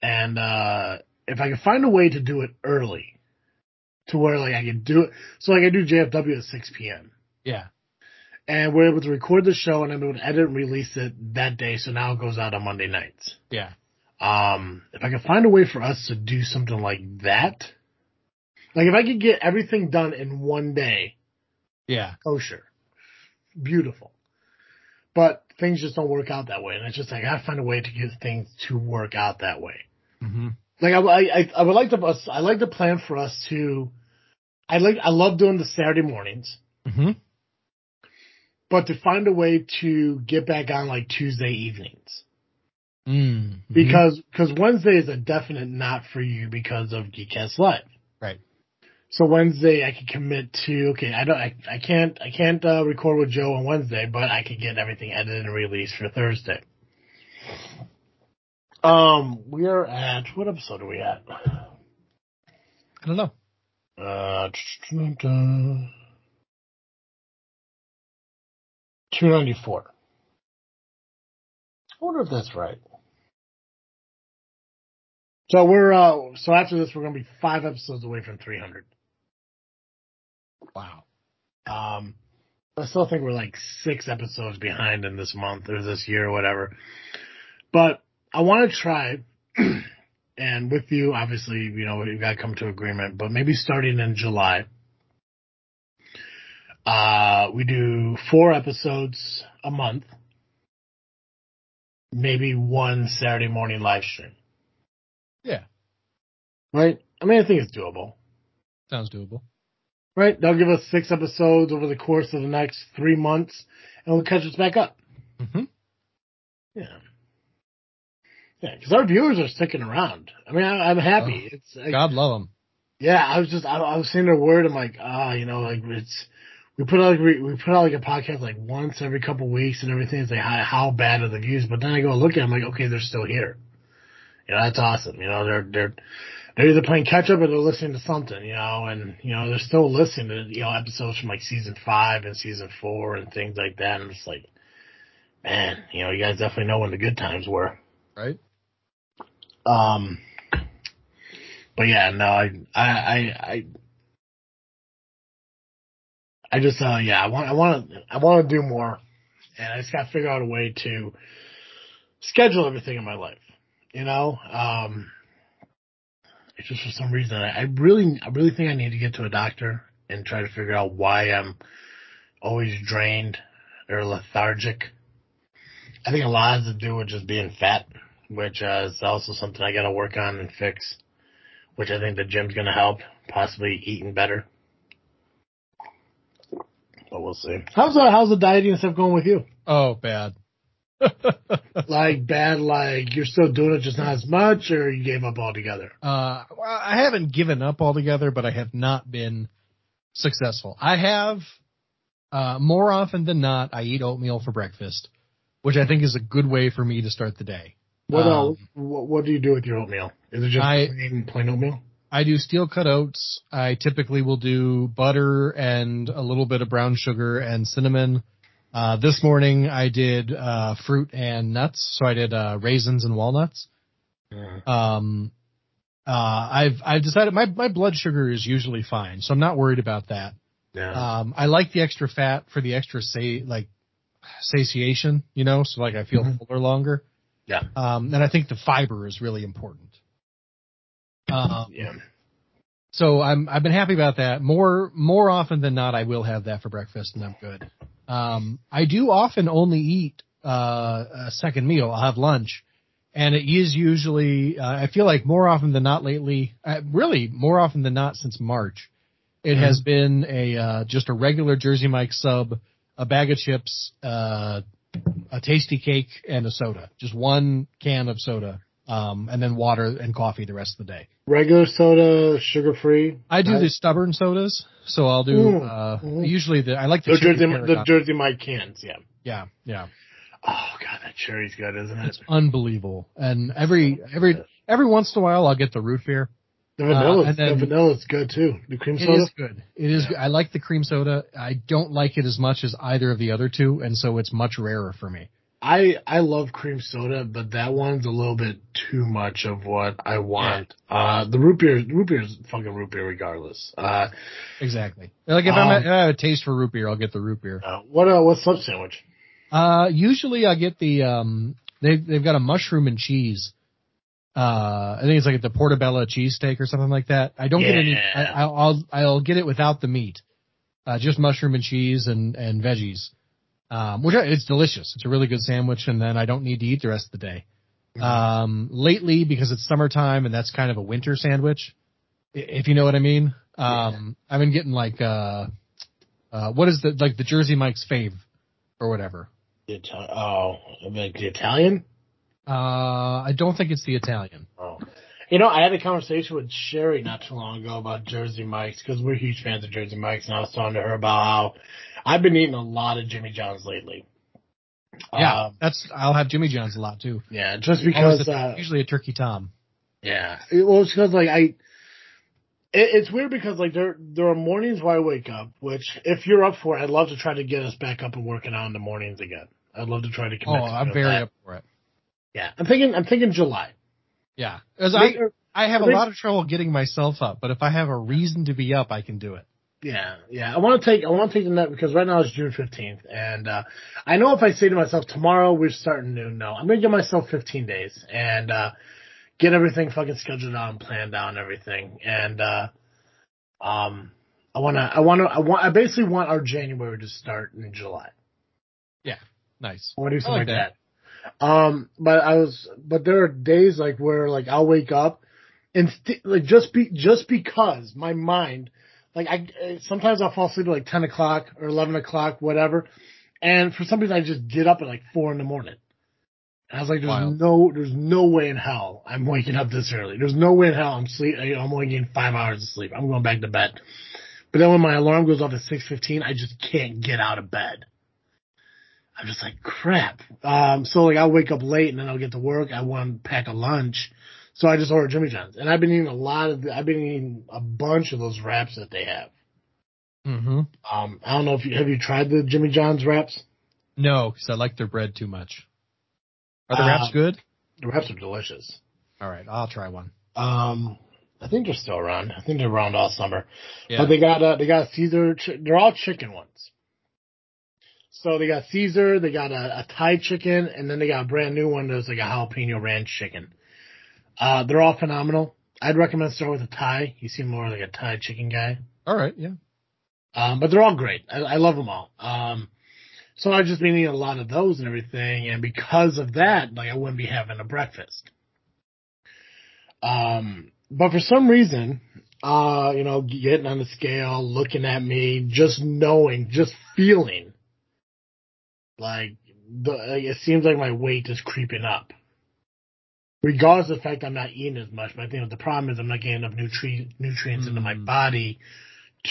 And uh if I could find a way to do it early, to where like I could do it, so like I do JFW at 6 p.m. Yeah. and we're able to record the show and I'm able to edit and release it that day, so now it goes out on Monday nights. Yeah. Um, if I could find a way for us to do something like that, like if I could get everything done in one day, Yeah. kosher, beautiful. But things just don't work out that way, and it's just like I gotta find a way to get things to work out that way. Mm-hmm. Like I, I, I would like to, us- I like to plan for us to. I like, I love doing the Saturday mornings, Mm-hmm. but to find a way to get back on like Tuesday evenings Mm-hmm. because because Wednesday is a definite not for you because of Geekcast Live. Right. So Wednesday I can commit to okay I don't I, I can't I can't uh, record with Joe on Wednesday but I can get everything edited and released for Thursday. Um, we are at what episode are we at? I don't know. Uh, two ninety four. I wonder if that's right. So we're uh so after this we're gonna be five episodes away from three hundred. Wow. Um, I still think we're like six episodes behind in this month or this year or whatever. But I want to try, and with you, obviously, you know, we've got to come to agreement, but maybe starting in July, uh, we do four episodes a month, maybe one Saturday morning live stream, Yeah. right? I mean, I think it's doable. Sounds doable. Right? They'll give us six episodes over the course of the next three months, and we'll catch us back up. Mm-hmm. Yeah. Yeah, because our viewers are sticking around. I mean, I, I'm happy. Oh, it's like, God love them. yeah. I was just, I, I was saying their word. I'm like, ah, you know, like it's we put out like we, we put out like a podcast like once every couple weeks and everything. It's like how, how bad are the views? But then I go look at them like, okay, they're still here. You know, that's awesome. You know, they're they're they're either playing catch up or they're listening to something. You know, and you know they're still listening to you know episodes from like season five and season four and things like that. And it's like, man, you know, you guys definitely know when the good times were. Right? Um, but yeah, no, I, I, I, I, I just, uh, yeah, I want, I want to, I want to do more, and I just got to figure out a way to schedule everything in my life. You know, um, it's just for some reason I, I really, I really think I need to get to a doctor and try to figure out why I'm always drained or lethargic. I think a lot has to do with just being fat which uh, is also something I got to work on and fix. Which I think the gym's going to help, possibly eating better. But we'll see. How's the how's the dieting stuff going with you? Oh, bad. Like bad, like you're still doing it, just not as much, or you gave up altogether? Uh, well, I haven't given up altogether, but I have not been successful. I have, uh, more often than not, I eat oatmeal for breakfast, which I think is a good way for me to start the day. What Um, else? What, what do you do with your oatmeal? Is it just I- plain, plain oatmeal? I do steel cut oats. I typically will do butter and a little bit of brown sugar and cinnamon. Uh, this morning I did, uh, fruit and nuts. So I did, uh, raisins and walnuts. Um, uh, I've, I've decided my, my blood sugar is usually fine. So I'm not worried about that. Yeah. Um, I like the extra fat for the extra say, like satiation, you know, so like I feel Mhm. fuller longer. Yeah. Um, and I think the fiber is really important. Um, yeah. so I'm I've been happy about that. More more often than not, I will have that for breakfast, and I'm good. Um, I do often only eat uh, a second meal. I'll have lunch, and it is usually uh, I feel like more often than not lately, uh, really more often than not since March, it has been a uh, just a regular Jersey Mike sub, a bag of chips, uh, a Tastykake and a soda, just one can of soda, um, and then water and coffee the rest of the day. Regular soda, sugar free. I do Right. the stubborn sodas, so I'll do Mm, uh, mhm. usually the I like the, The Jersey, the Jersey Mike cans, yeah. yeah yeah Oh god, that cherry's good, isn't it? it's unbelievable. And every every every once in a while I'll get the root beer. The vanilla, then- the vanilla's good too. The cream soda. is good. It is. good. I like the cream soda. I don't like it as much as either of the other two, and so it's much rarer for me. I I love cream soda, but that one's a little bit too much of what I want. Uh, the root beer, root beer is fucking root beer regardless. Uh, Exactly. Like if, I'm a, Um, if I have a taste for root beer, I'll get the root beer. uh, what uh, what's sub sandwich? Uh, usually I get the um, they they've got a mushroom and cheese. Uh, I think it's like the portobello cheesesteak or something like that. I don't get any. I, I'll I'll I'll get it without the meat, uh, just mushroom and cheese and and veggies. Um, which it's delicious. It's a really good sandwich, and then I don't need to eat the rest of the day. Um, lately because it's summertime and that's kind of a winter sandwich, if you know what I mean. Um, I've been getting like uh, uh, what is the like the Jersey Mike's fave or whatever. The Itali- oh, like the Italian. Uh, I don't think it's the Italian. Oh, you know, I had a conversation with Sherry not too long ago about Jersey Mike's because we're huge fans of Jersey Mike's, and I was talking to her about how I've been eating a lot of Jimmy John's lately. Yeah, Um, that's I'll have Jimmy John's a lot too. yeah, just because. a- uh, usually a turkey tom. Yeah. It, well, it's because like I, it, it's weird because like there there are mornings where I wake up, which if you're up for it, I'd love to try to get us back up and working out in the mornings again. I'd love to try to Oh, commit. to I'm very that. up for it. Yeah, I'm thinking I'm thinking July. Yeah, Make- I I have a lot of trouble getting myself up, but if I have a reason to be up, I can do it. Yeah, yeah. I want to take I want to take the net because right now it's June fifteenth, and uh I know if I say to myself tomorrow we're starting noon, no, I'm gonna give myself fifteen days and uh get everything fucking scheduled out and planned out and everything, and uh um I wanna I wanna I want I basically want our January to start in July. Yeah, nice. I want to do I something like like that. Um, but I was, but there are days like where like I'll wake up and st- like just be just because my mind, like I sometimes I'll fall asleep at like ten o'clock or eleven o'clock, whatever, and for some reason I just get up at like four in the morning. And I was like, there's Wild. no, there's no way in hell I'm waking up this early. There's no way in hell I'm sleep. I'm only getting five hours of sleep. I'm going back to bed. But then when my alarm goes off at six fifteen, I just can't get out of bed. I'm just like crap. Um, so like I'll wake up late and then I'll get to work. I want to pack a lunch, so I just order Jimmy John's. And I've been eating a lot of. I've been eating a bunch of those wraps that they have. Mm-hmm. Um, I don't know if you have you tried the Jimmy John's wraps. No, because I like their bread too much. Are the Uh, wraps good? The wraps are delicious. All right, I'll try one. Um, I think they're still around. I think they're around all summer. Yeah. But they got uh, they got Caesar. They're all chicken ones. So they got Caesar, they got a, a Thai chicken, and then they got a brand new one that's like a jalapeno ranch chicken. Uh, they're all phenomenal. I'd recommend start with a Thai. You seem more like a Thai chicken guy. All right, yeah. Um, but they're all great. I, I love them all. Um, so I've just been eating a lot of those and everything, and because of that, like I wouldn't be having a breakfast. Um, but for some reason, uh, you know, getting on the scale, looking at me, just knowing, just feeling like the, like, it seems like my weight is creeping up. Regardless of the fact I'm not eating as much, but I think the problem is I'm not getting enough nutri- nutrients into my Mm. body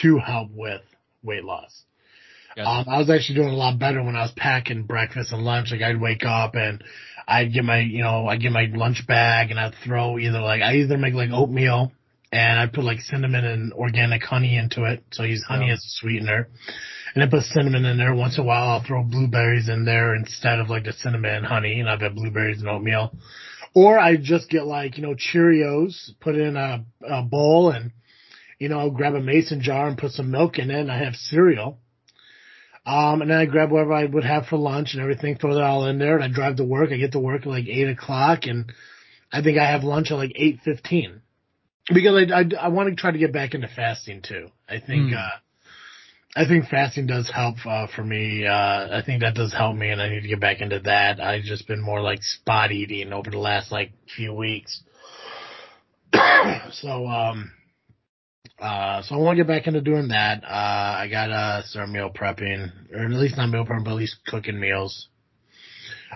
to help with weight loss. Gotcha. Um, I was actually doing a lot better when I was packing breakfast and lunch. Like I'd wake up and I'd get my, you know, I'd get my lunch bag and I'd throw either like, I either make like oatmeal and I put like cinnamon and organic honey into it. So I use honey Yeah. as a sweetener. And I put cinnamon in there. Once in a while I'll throw blueberries in there instead of like the cinnamon and honey and I've got blueberries and oatmeal. Or I just get like, you know, Cheerios, put in a, a bowl and, you know, I'll grab a mason jar and put some milk in it and I have cereal. Um, and then I grab whatever I would have for lunch and everything, throw that all in there, and I drive to work. I get to work at like eight o'clock, and I think I have lunch at like eight fifteen because I, I, I want to try to get back into fasting too. I think Hmm. uh, I think fasting does help uh, for me. Uh, I think that does help me, and I need to get back into that. I've just been more like spot eating over the last like few weeks. so um, uh, so I want to get back into doing that. Uh, I got to start meal prepping, or at least not meal prepping, but at least cooking meals.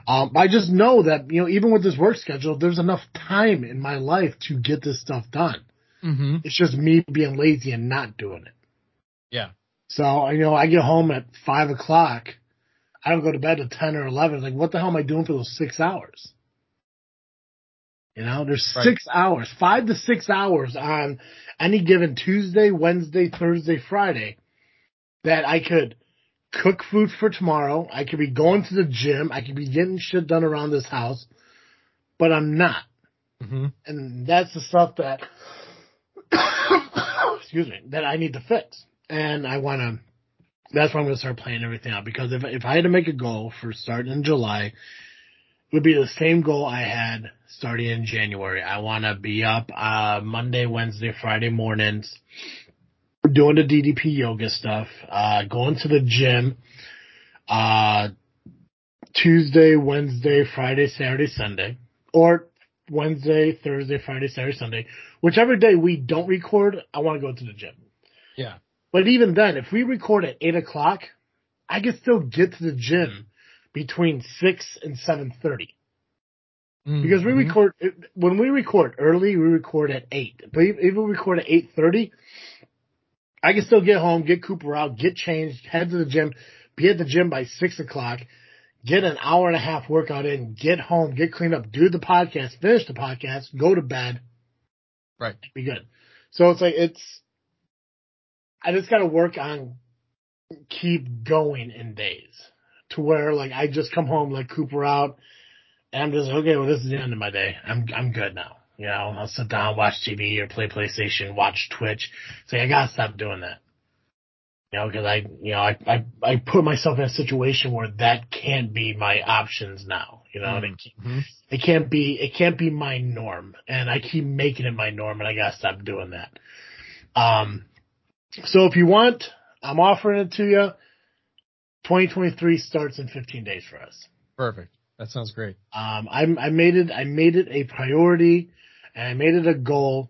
Um, I just know that, you know, even with this work schedule, there's enough time in my life to get this stuff done. Mm-hmm. It's just me being lazy and not doing it. Yeah. So, you know, I get home at five o'clock. I don't go to bed at 10 or 11. Like, what the hell am I doing for those six hours? You know, there's Right. six hours, five to six hours on any given Tuesday, Wednesday, Thursday, Friday that I could cook food for tomorrow. I could be going to the gym. I could be getting shit done around this house, but I'm not. Mm-hmm. And that's the stuff that, excuse me, that I need to fix. And I want to, that's why I'm going to start playing everything out because if, if I had to make a goal for starting in July, it would be the same goal I had starting in January. I want to be up, uh, Monday, Wednesday, Friday mornings, doing the DDP yoga stuff, uh, going to the gym, uh, Tuesday, Wednesday, Friday, Saturday, Sunday, or Wednesday, Thursday, Friday, Saturday, Sunday. Whichever day we don't record, I want to go to the gym. Yeah. But even then, if we record at eight o'clock, I can still get to the gym between six and seven thirty because we record when we record early. We record at eight, but if if we record at eight thirty, I can still get home, get Cooper out, get changed, head to the gym, be at the gym by six o'clock, get an hour and a half workout in, get home, get cleaned up, do the podcast, finish the podcast, go to bed, Right. be good. So it's like it's I just got to work on keep going in days to where like I just come home like Cooper out and I'm just okay. Well, this is the end of my day. I'm I'm good now. You know, I'll sit down, watch TV or play PlayStation, watch Twitch. Say I gotta stop doing that. You know, because I you know I, I I put myself in a situation where that can't be my options now. You know, and it Mhm. it can't be it can't be my norm and i keep making it my norm and i gotta stop doing that um so if you want i'm offering it to you 2023 starts in 15 days for us Perfect. That sounds great. um i i made it i made it a priority and i made it a goal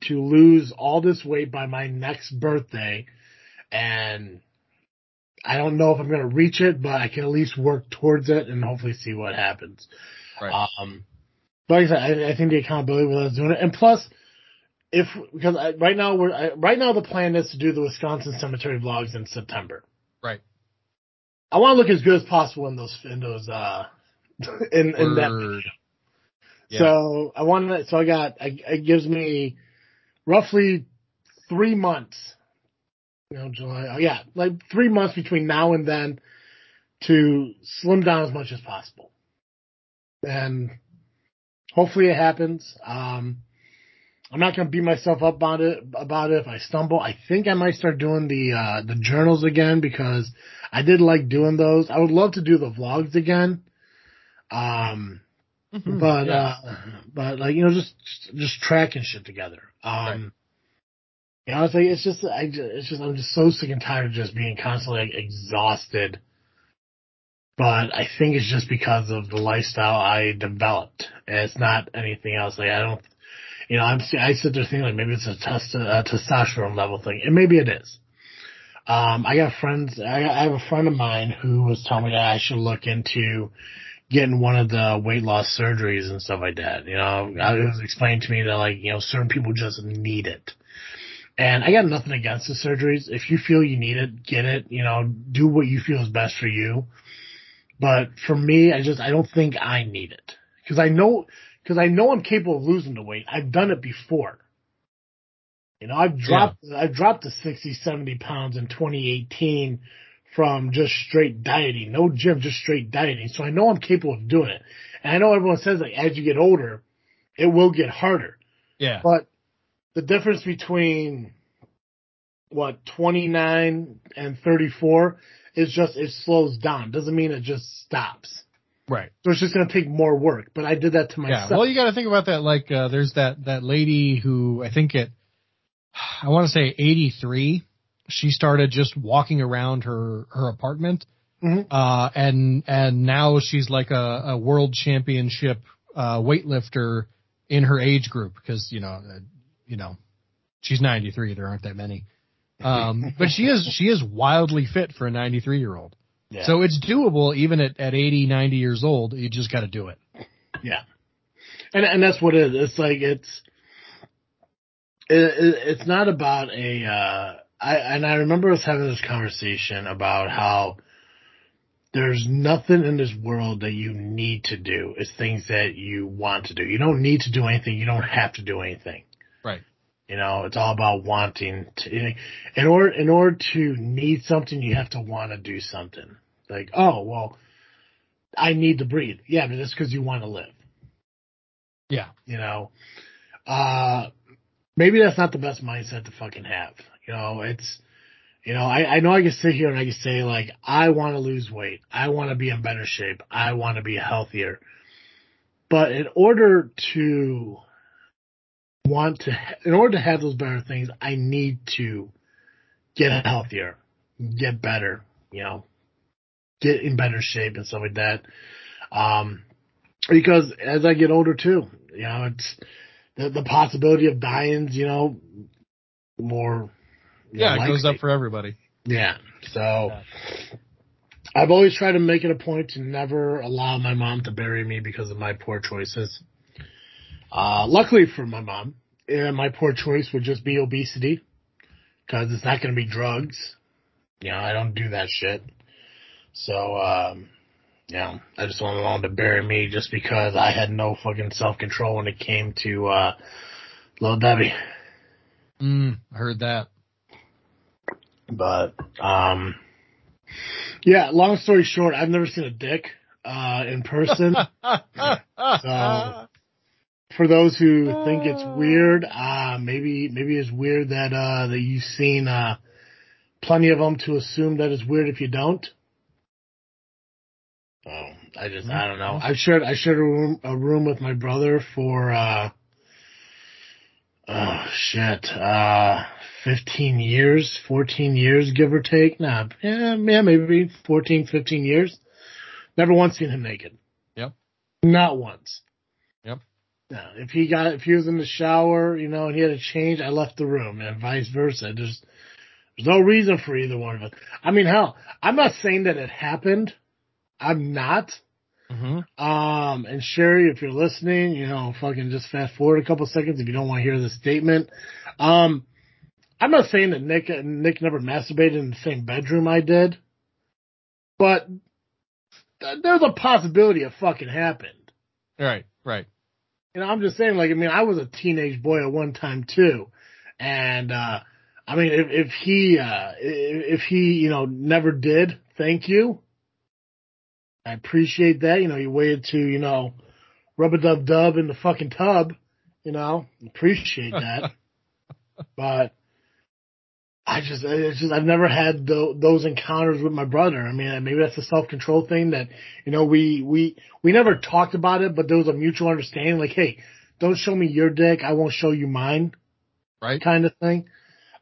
to lose all this weight by my next birthday and I don't know if I'm going to reach it, but I can at least work towards it and hopefully see what happens. Right. Um, but like I said, I, I think the accountability with us doing it, and plus, if because I, right now we're I, right now the plan is to do the Wisconsin cemetery vlogs in September. Right. I want to look as good as possible in those in those uh in in that. Word. So I wanted to, so I got it gives me roughly three months. You know, July. Oh yeah, like three months between now and then to slim down as much as possible, and hopefully it happens. Um, I'm not gonna beat myself up about it about it if I stumble. I think I might start doing the uh, the journals again because I did like doing those. I would love to do the vlogs again. Um, Mhm. but Yeah. uh but like you know just just tracking shit together um Right. you know it's like it's just i it's just i'm just so sick and tired of just being constantly like, exhausted but i think it's just because of the lifestyle i developed and it's not anything else like i don't you know i'm i sit there thinking like maybe it's a, test, a testosterone level thing and maybe it is um i got friends I, I have a friend of mine who was telling me that i should look into getting one of the weight loss surgeries and stuff like that. You know, I- it was explained to me that like, you know, certain people just need it. And I got nothing against the surgeries. If you feel you need it, get it, you know, do what you feel is best for you. But for me, I just, I don't think I need it. Cause I know, cause I know I'm capable of losing the weight. I've done it before. You know, I've dropped, I've dropped to 60, 70 pounds in 2018 from just straight dieting, no gym, just straight dieting. So I know I'm capable of doing it. And I know everyone says like as you get older, it will get harder. yeah. But the difference between what 29 and 34 is just it slows down. Doesn't mean it just stops. Right. So it's just going to take more work. But I did that to Yeah. myself. Well, you got to think about that. Like, uh, there's that that lady who I think at I want to say 83, she started just walking around her her apartment, Mhm. uh, and and now she's like a, a world championship uh, weightlifter in her age group because you know uh, you know she's 93. There aren't that many. Um, but she is she is wildly fit for a 93 year old. Yeah. So it's doable even at, at 80, 90 years old. You just got to do it. Yeah, and and that's what it is. It's like it's it, it, it's not about a. Uh, I and I remember us having this conversation about how there's nothing in this world that you need to do. It's things that you want to do. You don't need to do anything. You don't have to do anything. Right. You know, it's all about wanting to. In order, in order to need something, you have to want to do something. Like, oh well, I need to breathe. Yeah, but that's because you want to live. Yeah. You know, uh, maybe that's not the best mindset to fucking have. You know, it's, you know, I, I know I can sit here and I can say like, I want to lose weight. I want to be in better shape. I want to be healthier. But in order to want to, in order to have those better things, I need to get healthier, get better, you know, get in better shape and stuff like that. Um, because as I get older too, you know, it's the, the possibility of dying, you know, more. Yeah, know, it goes up for everybody. Yeah. So I've always tried to make it a point to never allow my mom to bury me because of my poor choices. Uh, luckily for my mom, eh, my poor choice would just be obesity because it's not going to be drugs. You know, I don't do that shit. So, um, you know, I just want my mom to bury me just because I had no fucking self control when it came to, uh, Little Debbie. Mm, I heard that. But um yeah, long story short, I've never seen a dick uh in person. So- For those who think it's weird, uh maybe maybe it's weird that uh that you've seen uh plenty of them to assume that it's weird if you don't. Oh, I just I don't know. I shared I shared a room a room with my brother for uh oh shit uh 15 years, 14 years, give or take. Nah, yeah, yeah, maybe 14, 15 years. Never once seen him naked. Yep. Not once. Yep. No, if he got, if he was in the shower, you know, and he had to change, I left the room and vice versa. There's, there's no reason for either one of us. I mean, hell, I'm not saying that it happened. I'm not. hmm Um, and Sherry, if you're listening, you know, fucking just fast forward a couple seconds if you don't want to hear the statement. Um, I'm not saying that Nick Nick never masturbated in the same bedroom I did, but th- there's a possibility it fucking happened. Right, right. You know, I'm just saying, like, I mean, I was a teenage boy at one time too, and uh, I mean, if if he uh, if if he you know never did, thank you. I appreciate that. You know, you waited to you know rub a dub dub in the fucking tub. You know, appreciate that. but I just, it's just, I've never had tho- those encounters with my brother. I mean, maybe that's a self control thing that, you know, we, we, we never talked about it, but there was a mutual understanding like, hey, don't show me your dick. I won't show you mine Right. kind of thing.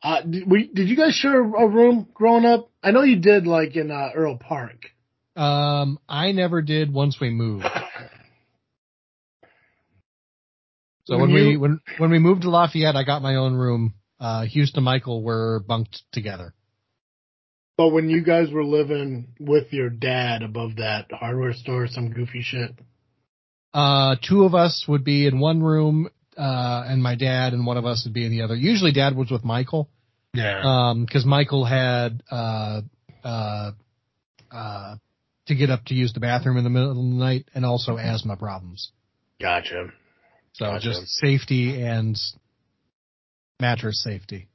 Uh, did, we, did you guys share a room growing up? I know you did like in, uh, Earl Park. Um, I never did once we moved. So When when, we when when we moved to Lafayette, I got my own room. Uh, Houston and Michael were bunked together. But when you guys were living with your dad above that hardware store, some goofy shit. Uh, two of us would be in one room, uh, and my dad and one of us would be in the other. Usually, dad was with Michael, Yeah. um, because Michael had uh, uh, uh, to get up to use the bathroom in the middle of the night, and also asthma problems. gotcha. So Gotcha. just safety and mattress safety.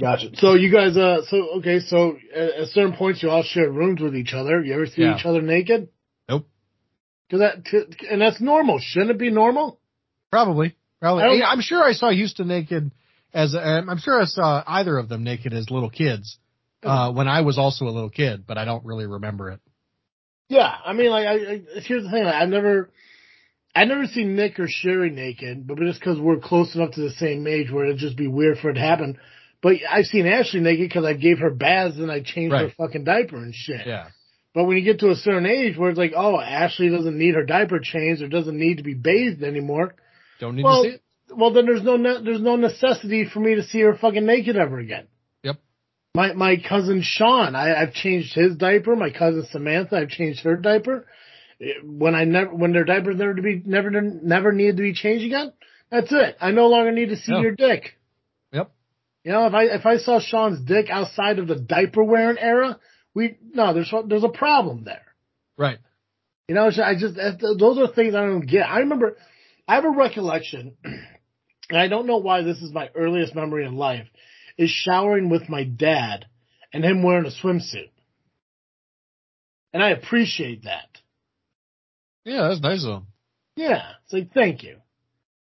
Gotcha. So you guys, uh, so okay, so at, at certain points you all share rooms with each other. You ever see Yeah. each other naked? Nope. Cause that, t- and that's normal. Shouldn't it be normal? Probably, probably. I I'm sure I saw Houston naked as um, I'm sure I saw either of them naked as little kids uh, when I was also a little kid, but I don't really remember it. Yeah. I mean, like, I, I here's the thing. Like, I've never, I never seen Nick or Sherry naked, but just because we're close enough to the same age where it'd just be weird for it to happen. But I've seen Ashley naked because I gave her baths and I changed her fucking diaper and shit. Yeah, But when you get to a certain age where it's like, oh, Ashley doesn't need her diaper changed or doesn't need to be bathed anymore, don't need Well, to see it. well then there's no ne- there's no necessity for me to see her fucking naked ever again. Yep. My my cousin Sean, I, I've changed his diaper. My cousin Samantha, I've changed her diaper. When I never when their diapers never to be never never needed to be changed again, that's it. I no longer need to see Yeah. your dick. Yep. You know, if I if I saw Sean's dick outside of the diaper wearing era, we no, there's there's a problem there. Right. You know, I just those are things I don't get. I remember, I have a recollection, and I don't know why this is my earliest memory in life, is showering with my dad and him wearing a swimsuit, and I appreciate that. Yeah, that's nice of him. Yeah, it's like thank you.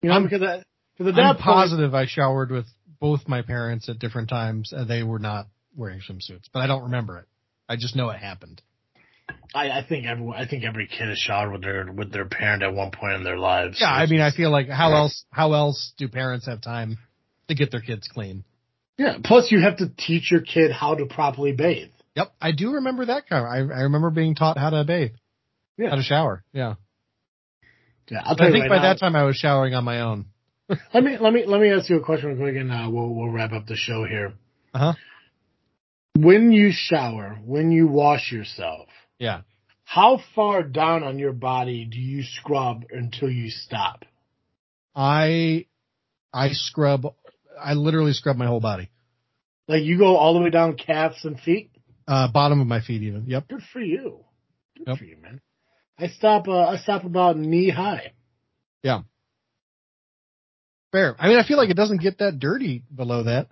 You know, I'm- because I, because at I'm that point, positive I showered with both my parents at different times and they were not wearing swimsuits, but I don't remember it. I just know it happened. I, I think everyone, I think every kid has showered with their with their parent at one point in their lives. Yeah, I mean, I feel like how else how else do parents have time to get their kids clean? yeah. Plus, you have to teach your kid how to properly bathe. Yep, I do remember that kind. Of, I I remember being taught how to bathe, Yeah, how to shower. Yeah, yeah. I'll tell I you think right by now- that time I was showering on my own. Let me let me let me ask you a question real quick, and uh, we'll we'll wrap up the show here. Uh huh. When you shower, when you wash yourself, Yeah. how far down on your body do you scrub until you stop? I I scrub. I literally scrub my whole body, Like you go all the way down calves and feet? uh, bottom of my feet even. Yep. Good for you. Good Yep. for you, man. I stop. Uh, I stop about knee high. Yeah. Fair. I mean, I feel like it doesn't get that dirty below that.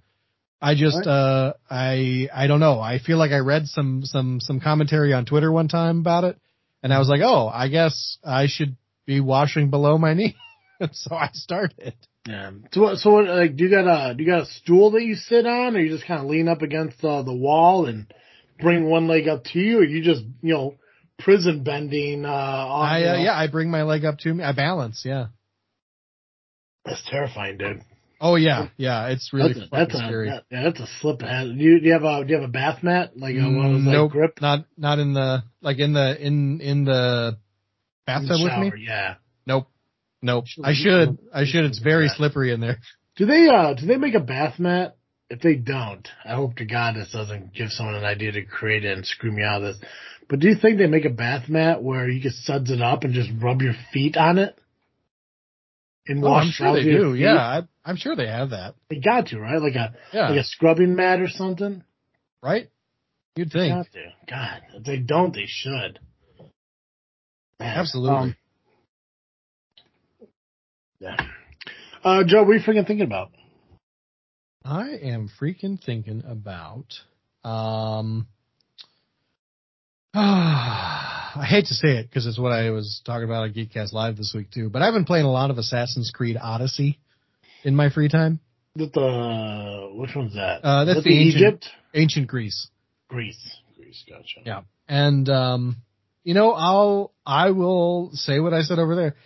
I just, What? uh, I, I don't know. I feel like I read some, some, some commentary on Twitter one time about it, and I was like, oh, I guess I should be washing below my knee. And so I started. Yeah. So what? So what? Like, do you got a do you got a stool that you sit on, or you just kind of lean up against uh, the wall and bring one leg up to you, or you just you know prison bending? Uh, I, uh, yeah, I bring my leg up to me. I balance. Yeah. That's terrifying, dude. Oh yeah, yeah. It's really that's a, that's a scary. that- yeah, that's a slip ahead. Do you, do you have a do you have a bath mat like uh, one of those like nope, grip not not in the like in the in in the bathtub with me. Yeah. Nope, nope. Should I should, I should. It's very slippery in there. Do they uh do they make a bath mat? If they don't, I hope to God this doesn't give someone an idea to create it and screw me out of this. But do you think they make a bath mat where you can suds it up and just rub your feet on it? And Oh, wash I'm sure they do. feet? Yeah, I, I'm sure they have that. They got to, right? Like a Yeah, like a scrubbing mat or something? right. You'd They think. got to. God, if they don't, they should. Man, Absolutely. um, yeah. Uh, Joe, what are you freaking thinking about? I am freaking thinking about. Um, I hate to say it because it's what I was talking about on Geekcast Live this week too. But I've been playing a lot of Assassin's Creed Odyssey in my free time. That the which one's that? Uh, that's Is that the ancient- Egypt, Ancient Greece. Greece, Greece. Gotcha. Yeah. And um, you know, I'll I will say what I said over there.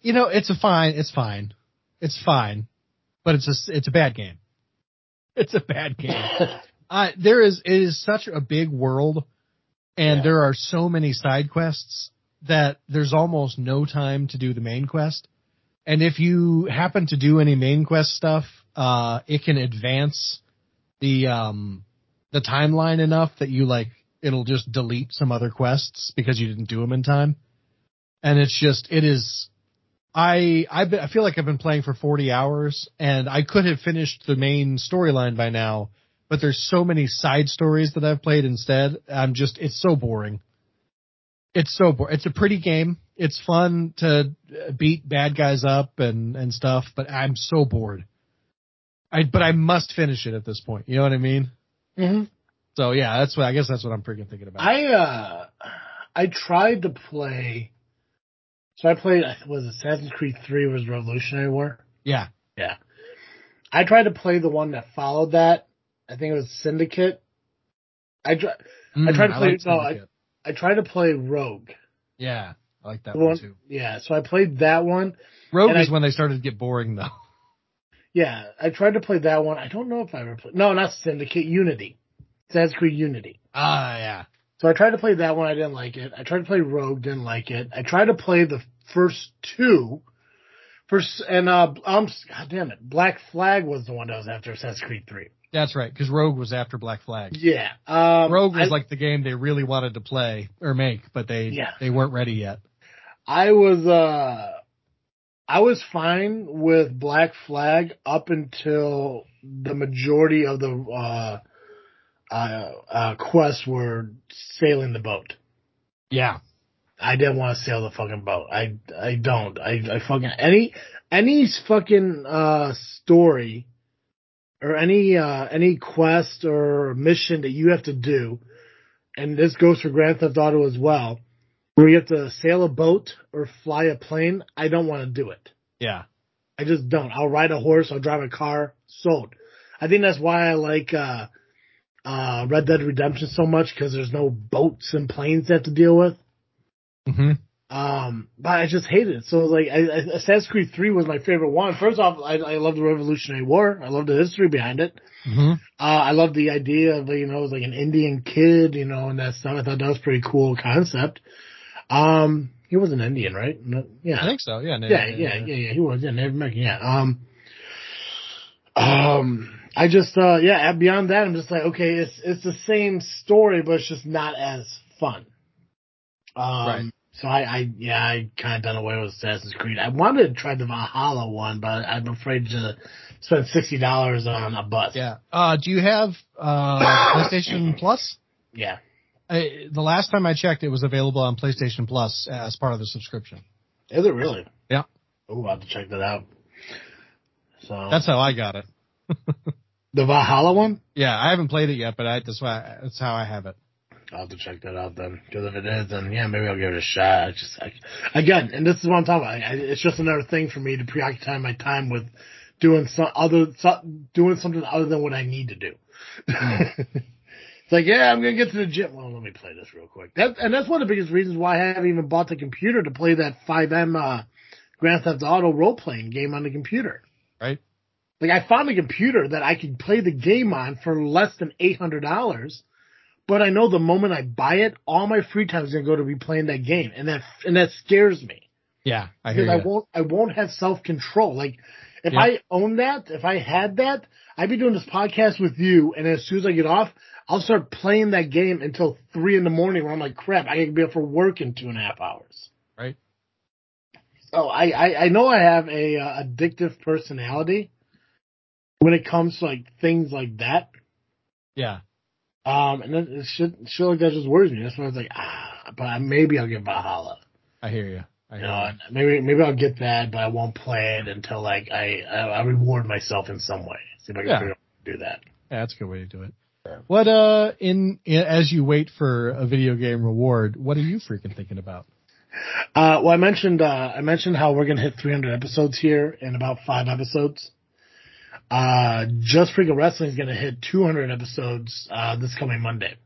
You know, it's a fine, it's fine, it's fine, but it's a it's a bad game. It's a bad game. Uh, there is it is such a big world, and Yeah. there are so many side quests that there's almost no time to do the main quest. And if you happen to do any main quest stuff, uh, it can advance the um the timeline enough that you like it'll just delete some other quests because you didn't do them in time. And it's just it is. I I I feel like I've been playing for 40 hours and I could have finished the main storyline by now but there's so many side stories that I've played instead. I'm just, it's so boring. It's so boring. It's a pretty game. It's fun to uh, beat bad guys up and, and stuff, but I'm so bored. I, but I must finish it at this point. You know what I mean? hmm So yeah, that's what, I guess that's what I'm freaking thinking about. I uh, I tried to play. So I played. Was Assassin's Creed Three was Revolutionary War? Yeah, yeah. I tried to play the one that followed that. I think it was Syndicate. I try, Mm, tried to play- like no, I-. I tried to play Rogue. yeah. I like that one, one, too. yeah. So I played that one. Rogue is I- when they started to get boring though. Yeah, I tried to play that one. I don't know if I ever played. No, not Syndicate. Unity. Assassin's Creed Unity. Ah, yeah. So I tried to play that one. I didn't like it. I tried to play Rogue. Didn't like it. I tried to play the first two. First and uh, um, God damn it, Black Flag was the one that was after Assassin's Creed Three. That's right, because Rogue was after Black Flag. Yeah. Um, Rogue was I, like the game they really wanted to play or make, but they Yeah. they weren't ready yet. I was uh I was fine with Black Flag up until the majority of the uh uh, uh quests were sailing the boat. Yeah. I didn't want to sail the fucking boat. I I don't. I I fucking any any fucking uh story or any uh any quest or mission that you have to do, and this goes for Grand Theft Auto as well, where you have to sail a boat or fly a plane. I don't want to do it. Yeah. I just don't. I'll ride a horse. I'll drive a car. Sold. I think that's why I like uh uh Red Dead Redemption so much because there's no boats and planes to have to deal with. hmm Um, but I just hated it. So like, I, I, Assassin's Creed 3 was my favorite one. First off, I, I love the Revolutionary War. I love the history behind it. hmm Uh, I love the idea of, you know, it was like an Indian kid, you know, and that stuff. I thought that was a pretty cool concept. Um, he was an Indian, right? Yeah. I think so. Yeah. yeah, yeah, yeah, yeah, he was, yeah, Native American, yeah. Um, um, I just, uh, yeah, beyond that, I'm just like, okay, it's, it's the same story, but it's just not as fun. Um, Right. So I, I, yeah, I kind of done away with Assassin's Creed. I wanted to try the Valhalla one, but I'm afraid to spend $60 on a bus. Yeah. Uh, do you have uh, PlayStation Plus? Yeah. I, the last time I checked, it was available on PlayStation Plus as part of the subscription. Is it really? Yeah. Oh, I'll have to check that out. So That's how I got it. the Valhalla one? Yeah, I haven't played it yet, but I, that's why that's how I have it. I'll have to check that out then. Because if it is, then yeah, maybe I'll give it a shot. I just I, again, and this is what I'm talking about. I, it's just another thing for me to preoccupy my time with doing some other so, doing something other than what I need to do. it's like, yeah, I'm gonna get to the gym. Well, let me play this real quick. That and that's one of the biggest reasons why I haven't even bought the computer to play that FiveM uh, Grand Theft Auto role playing game on the computer. Right. Like I found a computer that I could play the game on for less than eight hundred dollars, but I know the moment I buy it, all my free time is gonna go to be playing that game, and that and that scares me Yeah, I hear because I won't I won't have self control. Like if Yeah. I own that, if I had that, I'd be doing this podcast with you, and as soon as I get off, I'll start playing that game until three in the morning. Where I'm like, crap, I can be up for work in two and a half hours. Right. So I I, I know I have a uh, addictive personality when it comes to like things like that. Yeah. Um, and then it shit, shit like that just worries me. That's why I was like, ah, but I- maybe I'll get Valhalla. I hear you. I You know, you. and maybe maybe I'll get that, but I won't play it until like I I, I reward myself in some way. See if I can Yeah. figure out how to do that. Yeah, that's a good way to do it. What uh in, in as you wait for a video game reward, what are you freaking thinking about? Uh, well, I mentioned uh, I mentioned how we're gonna hit 300 episodes here in about five episodes. Uh, Just Freaking Wrestling is gonna hit 200 episodes uh, this coming Monday.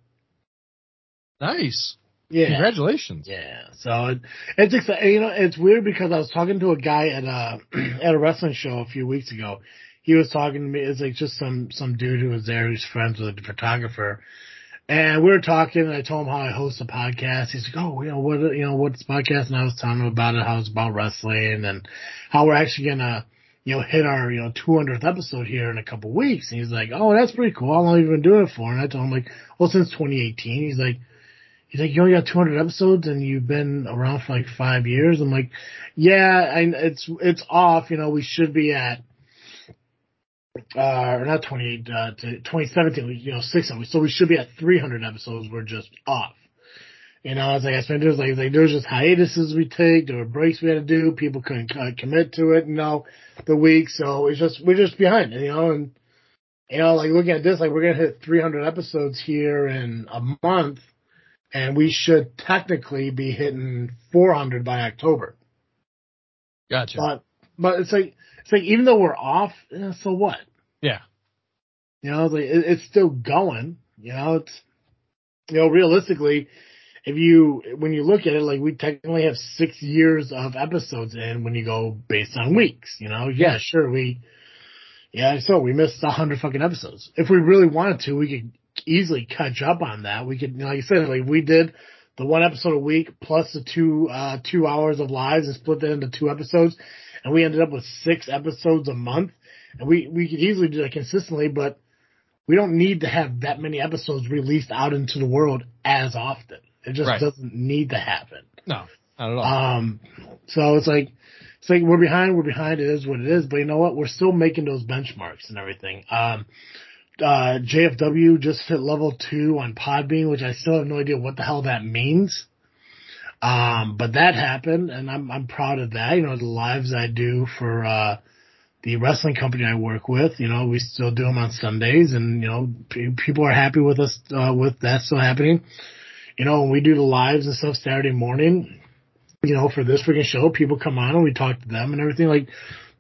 Nice. Yeah, Congratulations. Yeah, so it, it's exciting. You know, it's weird because I was talking to a guy at a at a wrestling show a few weeks ago. He was talking to me. It's like just some some dude who was there who's friends with a photographer, and we were talking. And I told him how I host a podcast. He's like, "Oh, you know what? You know what's podcast?" And I was telling him about it, how it's about wrestling, and how we're actually gonna you know hit our you know 200th episode here in a couple weeks. And he's like, "Oh, that's pretty cool. How long have you been doing it for?" And I told him like, "Well, since 2018." He's like. He's like, you only got 200 episodes and you've been around for like five years. I'm like, yeah, and it's, it's off. You know, we should be at, uh, or not 28, uh, to 2017, we- you know, six. So we should be at 300 episodes. We're just off. You know, as like I spent, there's like, like, there's just hiatuses we take, there were breaks we had to do. People couldn't uh, commit to it, you know, the week. So it's just, we're just behind, you know, and, you know, like looking at this, like we're going to hit 300 episodes here in a month and we should technically be hitting 400 by October. Gotcha. But but it's like it's like even though we're off, eh, so what? yeah. You know, it's like it, it's still going. You know, it's you know realistically, if you when you look at it, like we technically have six years of episodes in when you go based on weeks. You know, yeah, sure we. Yeah, so we missed a hundred fucking episodes. If we really wanted to, we could easily catch up on that. We could, like I said, like we did the one episode a week plus the two uh two hours of lives and split that into two episodes, and we ended up with six episodes a month. And we we could easily do that consistently, but we don't need to have that many episodes released out into the world as often. It just Right. doesn't need to happen. No, not at all. Um, so it's like, it's like we're behind, we're behind. It is what it is. But you know what? We're still making those benchmarks and everything. Um, uh, JFW just hit level two on Podbean, which I still have no idea what the hell that means. Um, but that happened and I'm, I'm proud of that. You know, the lives I do for, uh, the wrestling company I work with, you know, we still do them on Sundays and, you know, pe people are happy with us, uh, with that still happening. You know, when we do the lives and stuff Saturday morning, you know, for this freaking show, people come on and we talk to them and everything. Like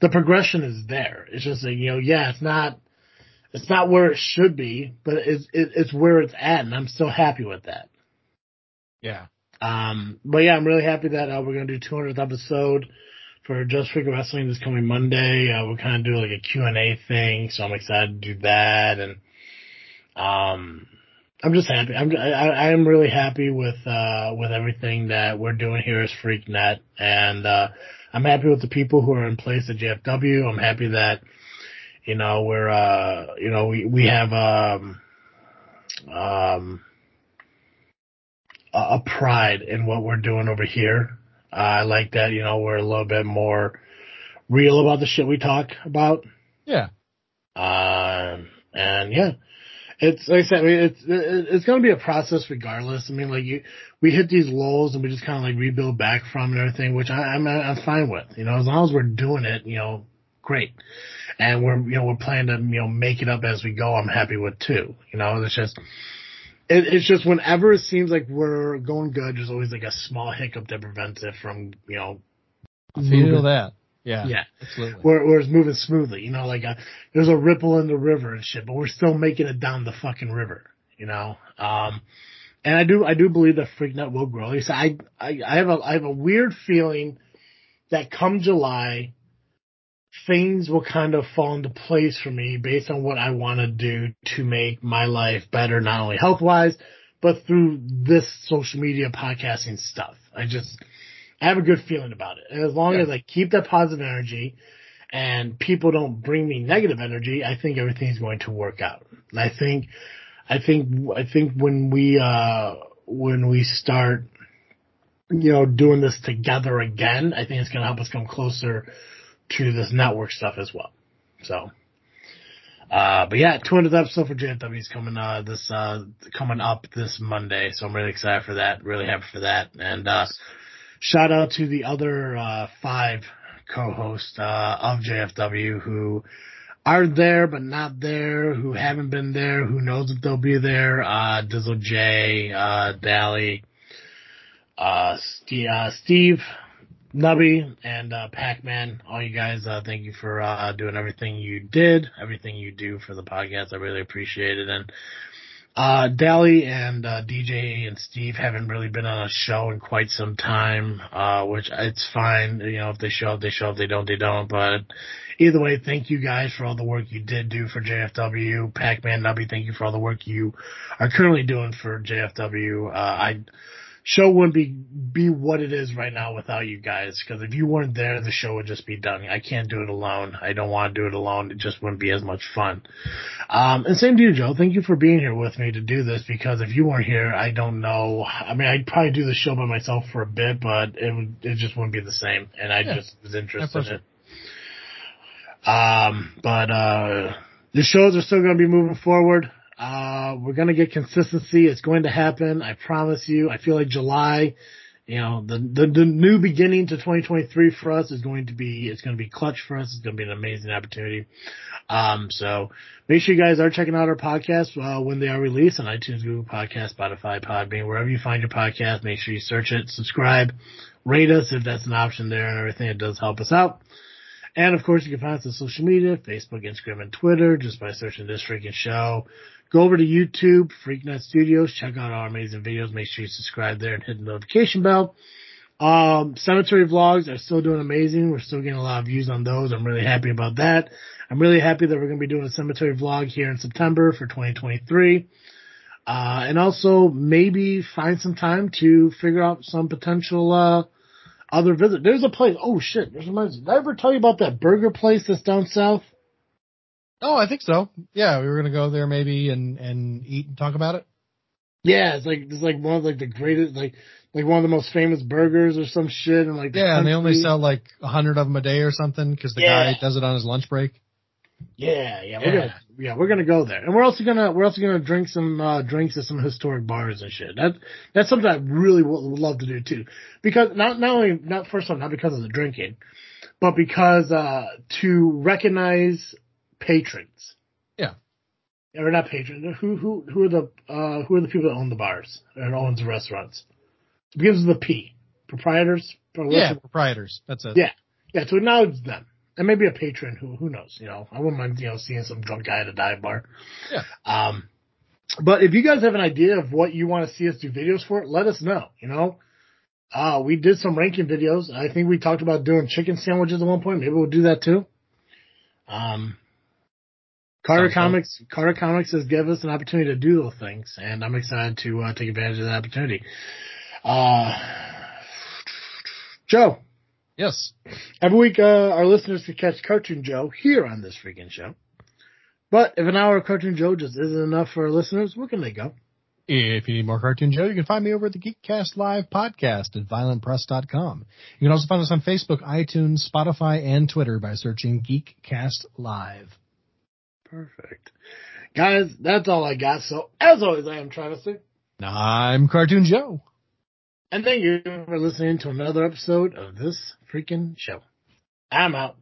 the progression is there. It's just like, you know, yeah, it's not, it's not where it should be, but it's, it, it's where it's at and I'm still happy with that. yeah. Um, but yeah, I'm really happy that, uh, we're going to do 200th episode for Just Freaking Wrestling this coming Monday. Uh, we're kind of doing like a Q&A thing. So I'm excited to do that. And, um, I'm just happy. I'm I, I'm really happy with uh with everything that we're doing here as FreakNet, and uh I'm happy with the people who are in place at JFW. I'm happy that you know we're uh you know we we have um um a, a pride in what we're doing over here. Uh, I like that you know we're a little bit more real about the shit we talk about. Yeah. Um, and yeah, it's like I said, I mean, it's it's going to be a process regardless. I mean, like you, we hit these lows and we just kind of like rebuild back from and everything, which I, I'm I'm fine with. You know, as long as we're doing it, you know, great. And we're you know we're planning to you know make it up as we go. I'm happy with too. You know, it's just. It, it's just whenever it seems like we're going good, there's always like a small hiccup that prevents it from, you know, I feel moving- that. Yeah. Yeah. Absolutely. where, where it's moving smoothly. You know, like a, there's a ripple in the river and shit, but we're still making it down the fucking river. You know, um, and I do I do believe that FreakNet will grow. At least I, I I have a I have a weird feeling that come July, things will kind of fall into place for me based on what I want to do to make my life better, not only health wise, but through this social media podcasting stuff. I just I have a good feeling about it. And as long Yeah. as I keep that positive energy and people don't bring me negative energy, I think everything's going to work out. And I think, I think, I think when we, uh, when we start, you know, doing this together again, I think it's going to help us come closer to this network stuff as well. So, uh, but yeah, 200th episode for JFW is coming, uh, this, uh, coming up this Monday. So I'm really excited for that. Really happy for that. And, uh, shout out to the other, uh, five co-hosts, uh, of JFW who are there but not there, who haven't been there, who knows if they'll be there, uh, Dizzle J, uh, Dally, uh, Steve, uh, Steve, Nubby, and, uh, Pac-Man. All you guys, uh, thank you for, uh, doing everything you did, everything you do for the podcast. I really appreciate it. And, uh, Dally and, uh, DJ and Steve haven't really been on a show in quite some time, uh, which it's fine. You know, if they show up, they show up. They don't, they don't. But either way, thank you guys for all the work you did do for JFW. Pac-Man Nubby, thank you for all the work you are currently doing for JFW. Uh, I, show wouldn't be be what it is right now without you guys. Because if you weren't there, the show would just be done. I can't do it alone. I don't want to do it alone. It just wouldn't be as much fun. Um, and same to you, Joe. Thank you for being here with me to do this. Because if you weren't here, I don't know. I mean, I'd probably do the show by myself for a bit, but it would it just wouldn't be the same. And I Yeah. just was interested in it. Um, but uh, the shows are still going to be moving forward. Uh, we're going to get consistency. It's going to happen. I promise you. I feel like July, you know, the, the, the new beginning to 2023 for us is going to be, it's going to be clutch for us. It's going to be an amazing opportunity. Um, so make sure you guys are checking out our podcast, uh, when they are released on iTunes, Google Podcast, Spotify, Podbean, wherever you find your podcast. Make sure you search it, subscribe, rate us if that's an option there and everything. It does help us out. And of course, you can find us on social media, Facebook, Instagram, and Twitter, just by searching this freaking show. Go over to YouTube, FreakNet Studios, check out our amazing videos. Make sure you subscribe there and hit the notification bell. Um, cemetery vlogs are still doing amazing. We're still getting a lot of views on those. I'm really happy about that. I'm really happy that we're going to be doing a cemetery vlog here in September for 2023. Uh, and also maybe find some time to figure out some potential, uh, other visit. There's a place. Oh shit! There's reminds me. Did I ever tell you about that burger place that's down south? Oh, I think so. Yeah, we were gonna go there maybe and and eat and talk about it. Yeah, it's like it's like one of like the greatest like like one of the most famous burgers or some shit and like Yeah, and they only sell like a hundred of them a day or something because the Yeah. guy does it on his lunch break. Yeah, yeah, we're Yeah. gonna yeah we're gonna go there, and we're also gonna we're also gonna drink some uh drinks at some historic bars and shit. That that's something I really would, would love to do too, because not not only not first of all not because of the drinking, but because uh to recognize patrons. Yeah. Or not patrons. Who who who are the uh who are the people that own the bars and owns the restaurants? It begins with the P. Proprietors. Or Yeah, proprietors. That's it. Yeah. yeah, to acknowledge them. And maybe a patron who who knows, you know. I wouldn't mind, you know, seeing some drunk guy at a dive bar. Yeah. Um but if you guys have an idea of what you want to see us do videos for, let us know, you know. Uh we did some ranking videos. I think we talked about doing chicken sandwiches at one point. Maybe we'll do that too. Um Carter Sounds. Comics Carter Comics has given us an opportunity to do those things and I'm excited to uh, take advantage of that opportunity. Uh Joe, Yes. Every week, uh, our listeners can catch Cartoon Joe here on this freaking show. But if an hour of Cartoon Joe just isn't enough for our listeners, where can they go? If you need more Cartoon Joe, you can find me over at the Geekcast Live podcast at violentpress.com. You can also find us on Facebook, iTunes, Spotify, and Twitter by searching Geekcast Live. Perfect. Guys, that's all I got. So, as always, I am Travis. I'm Cartoon Joe. And thank you for listening to another episode of this freaking show. I'm out.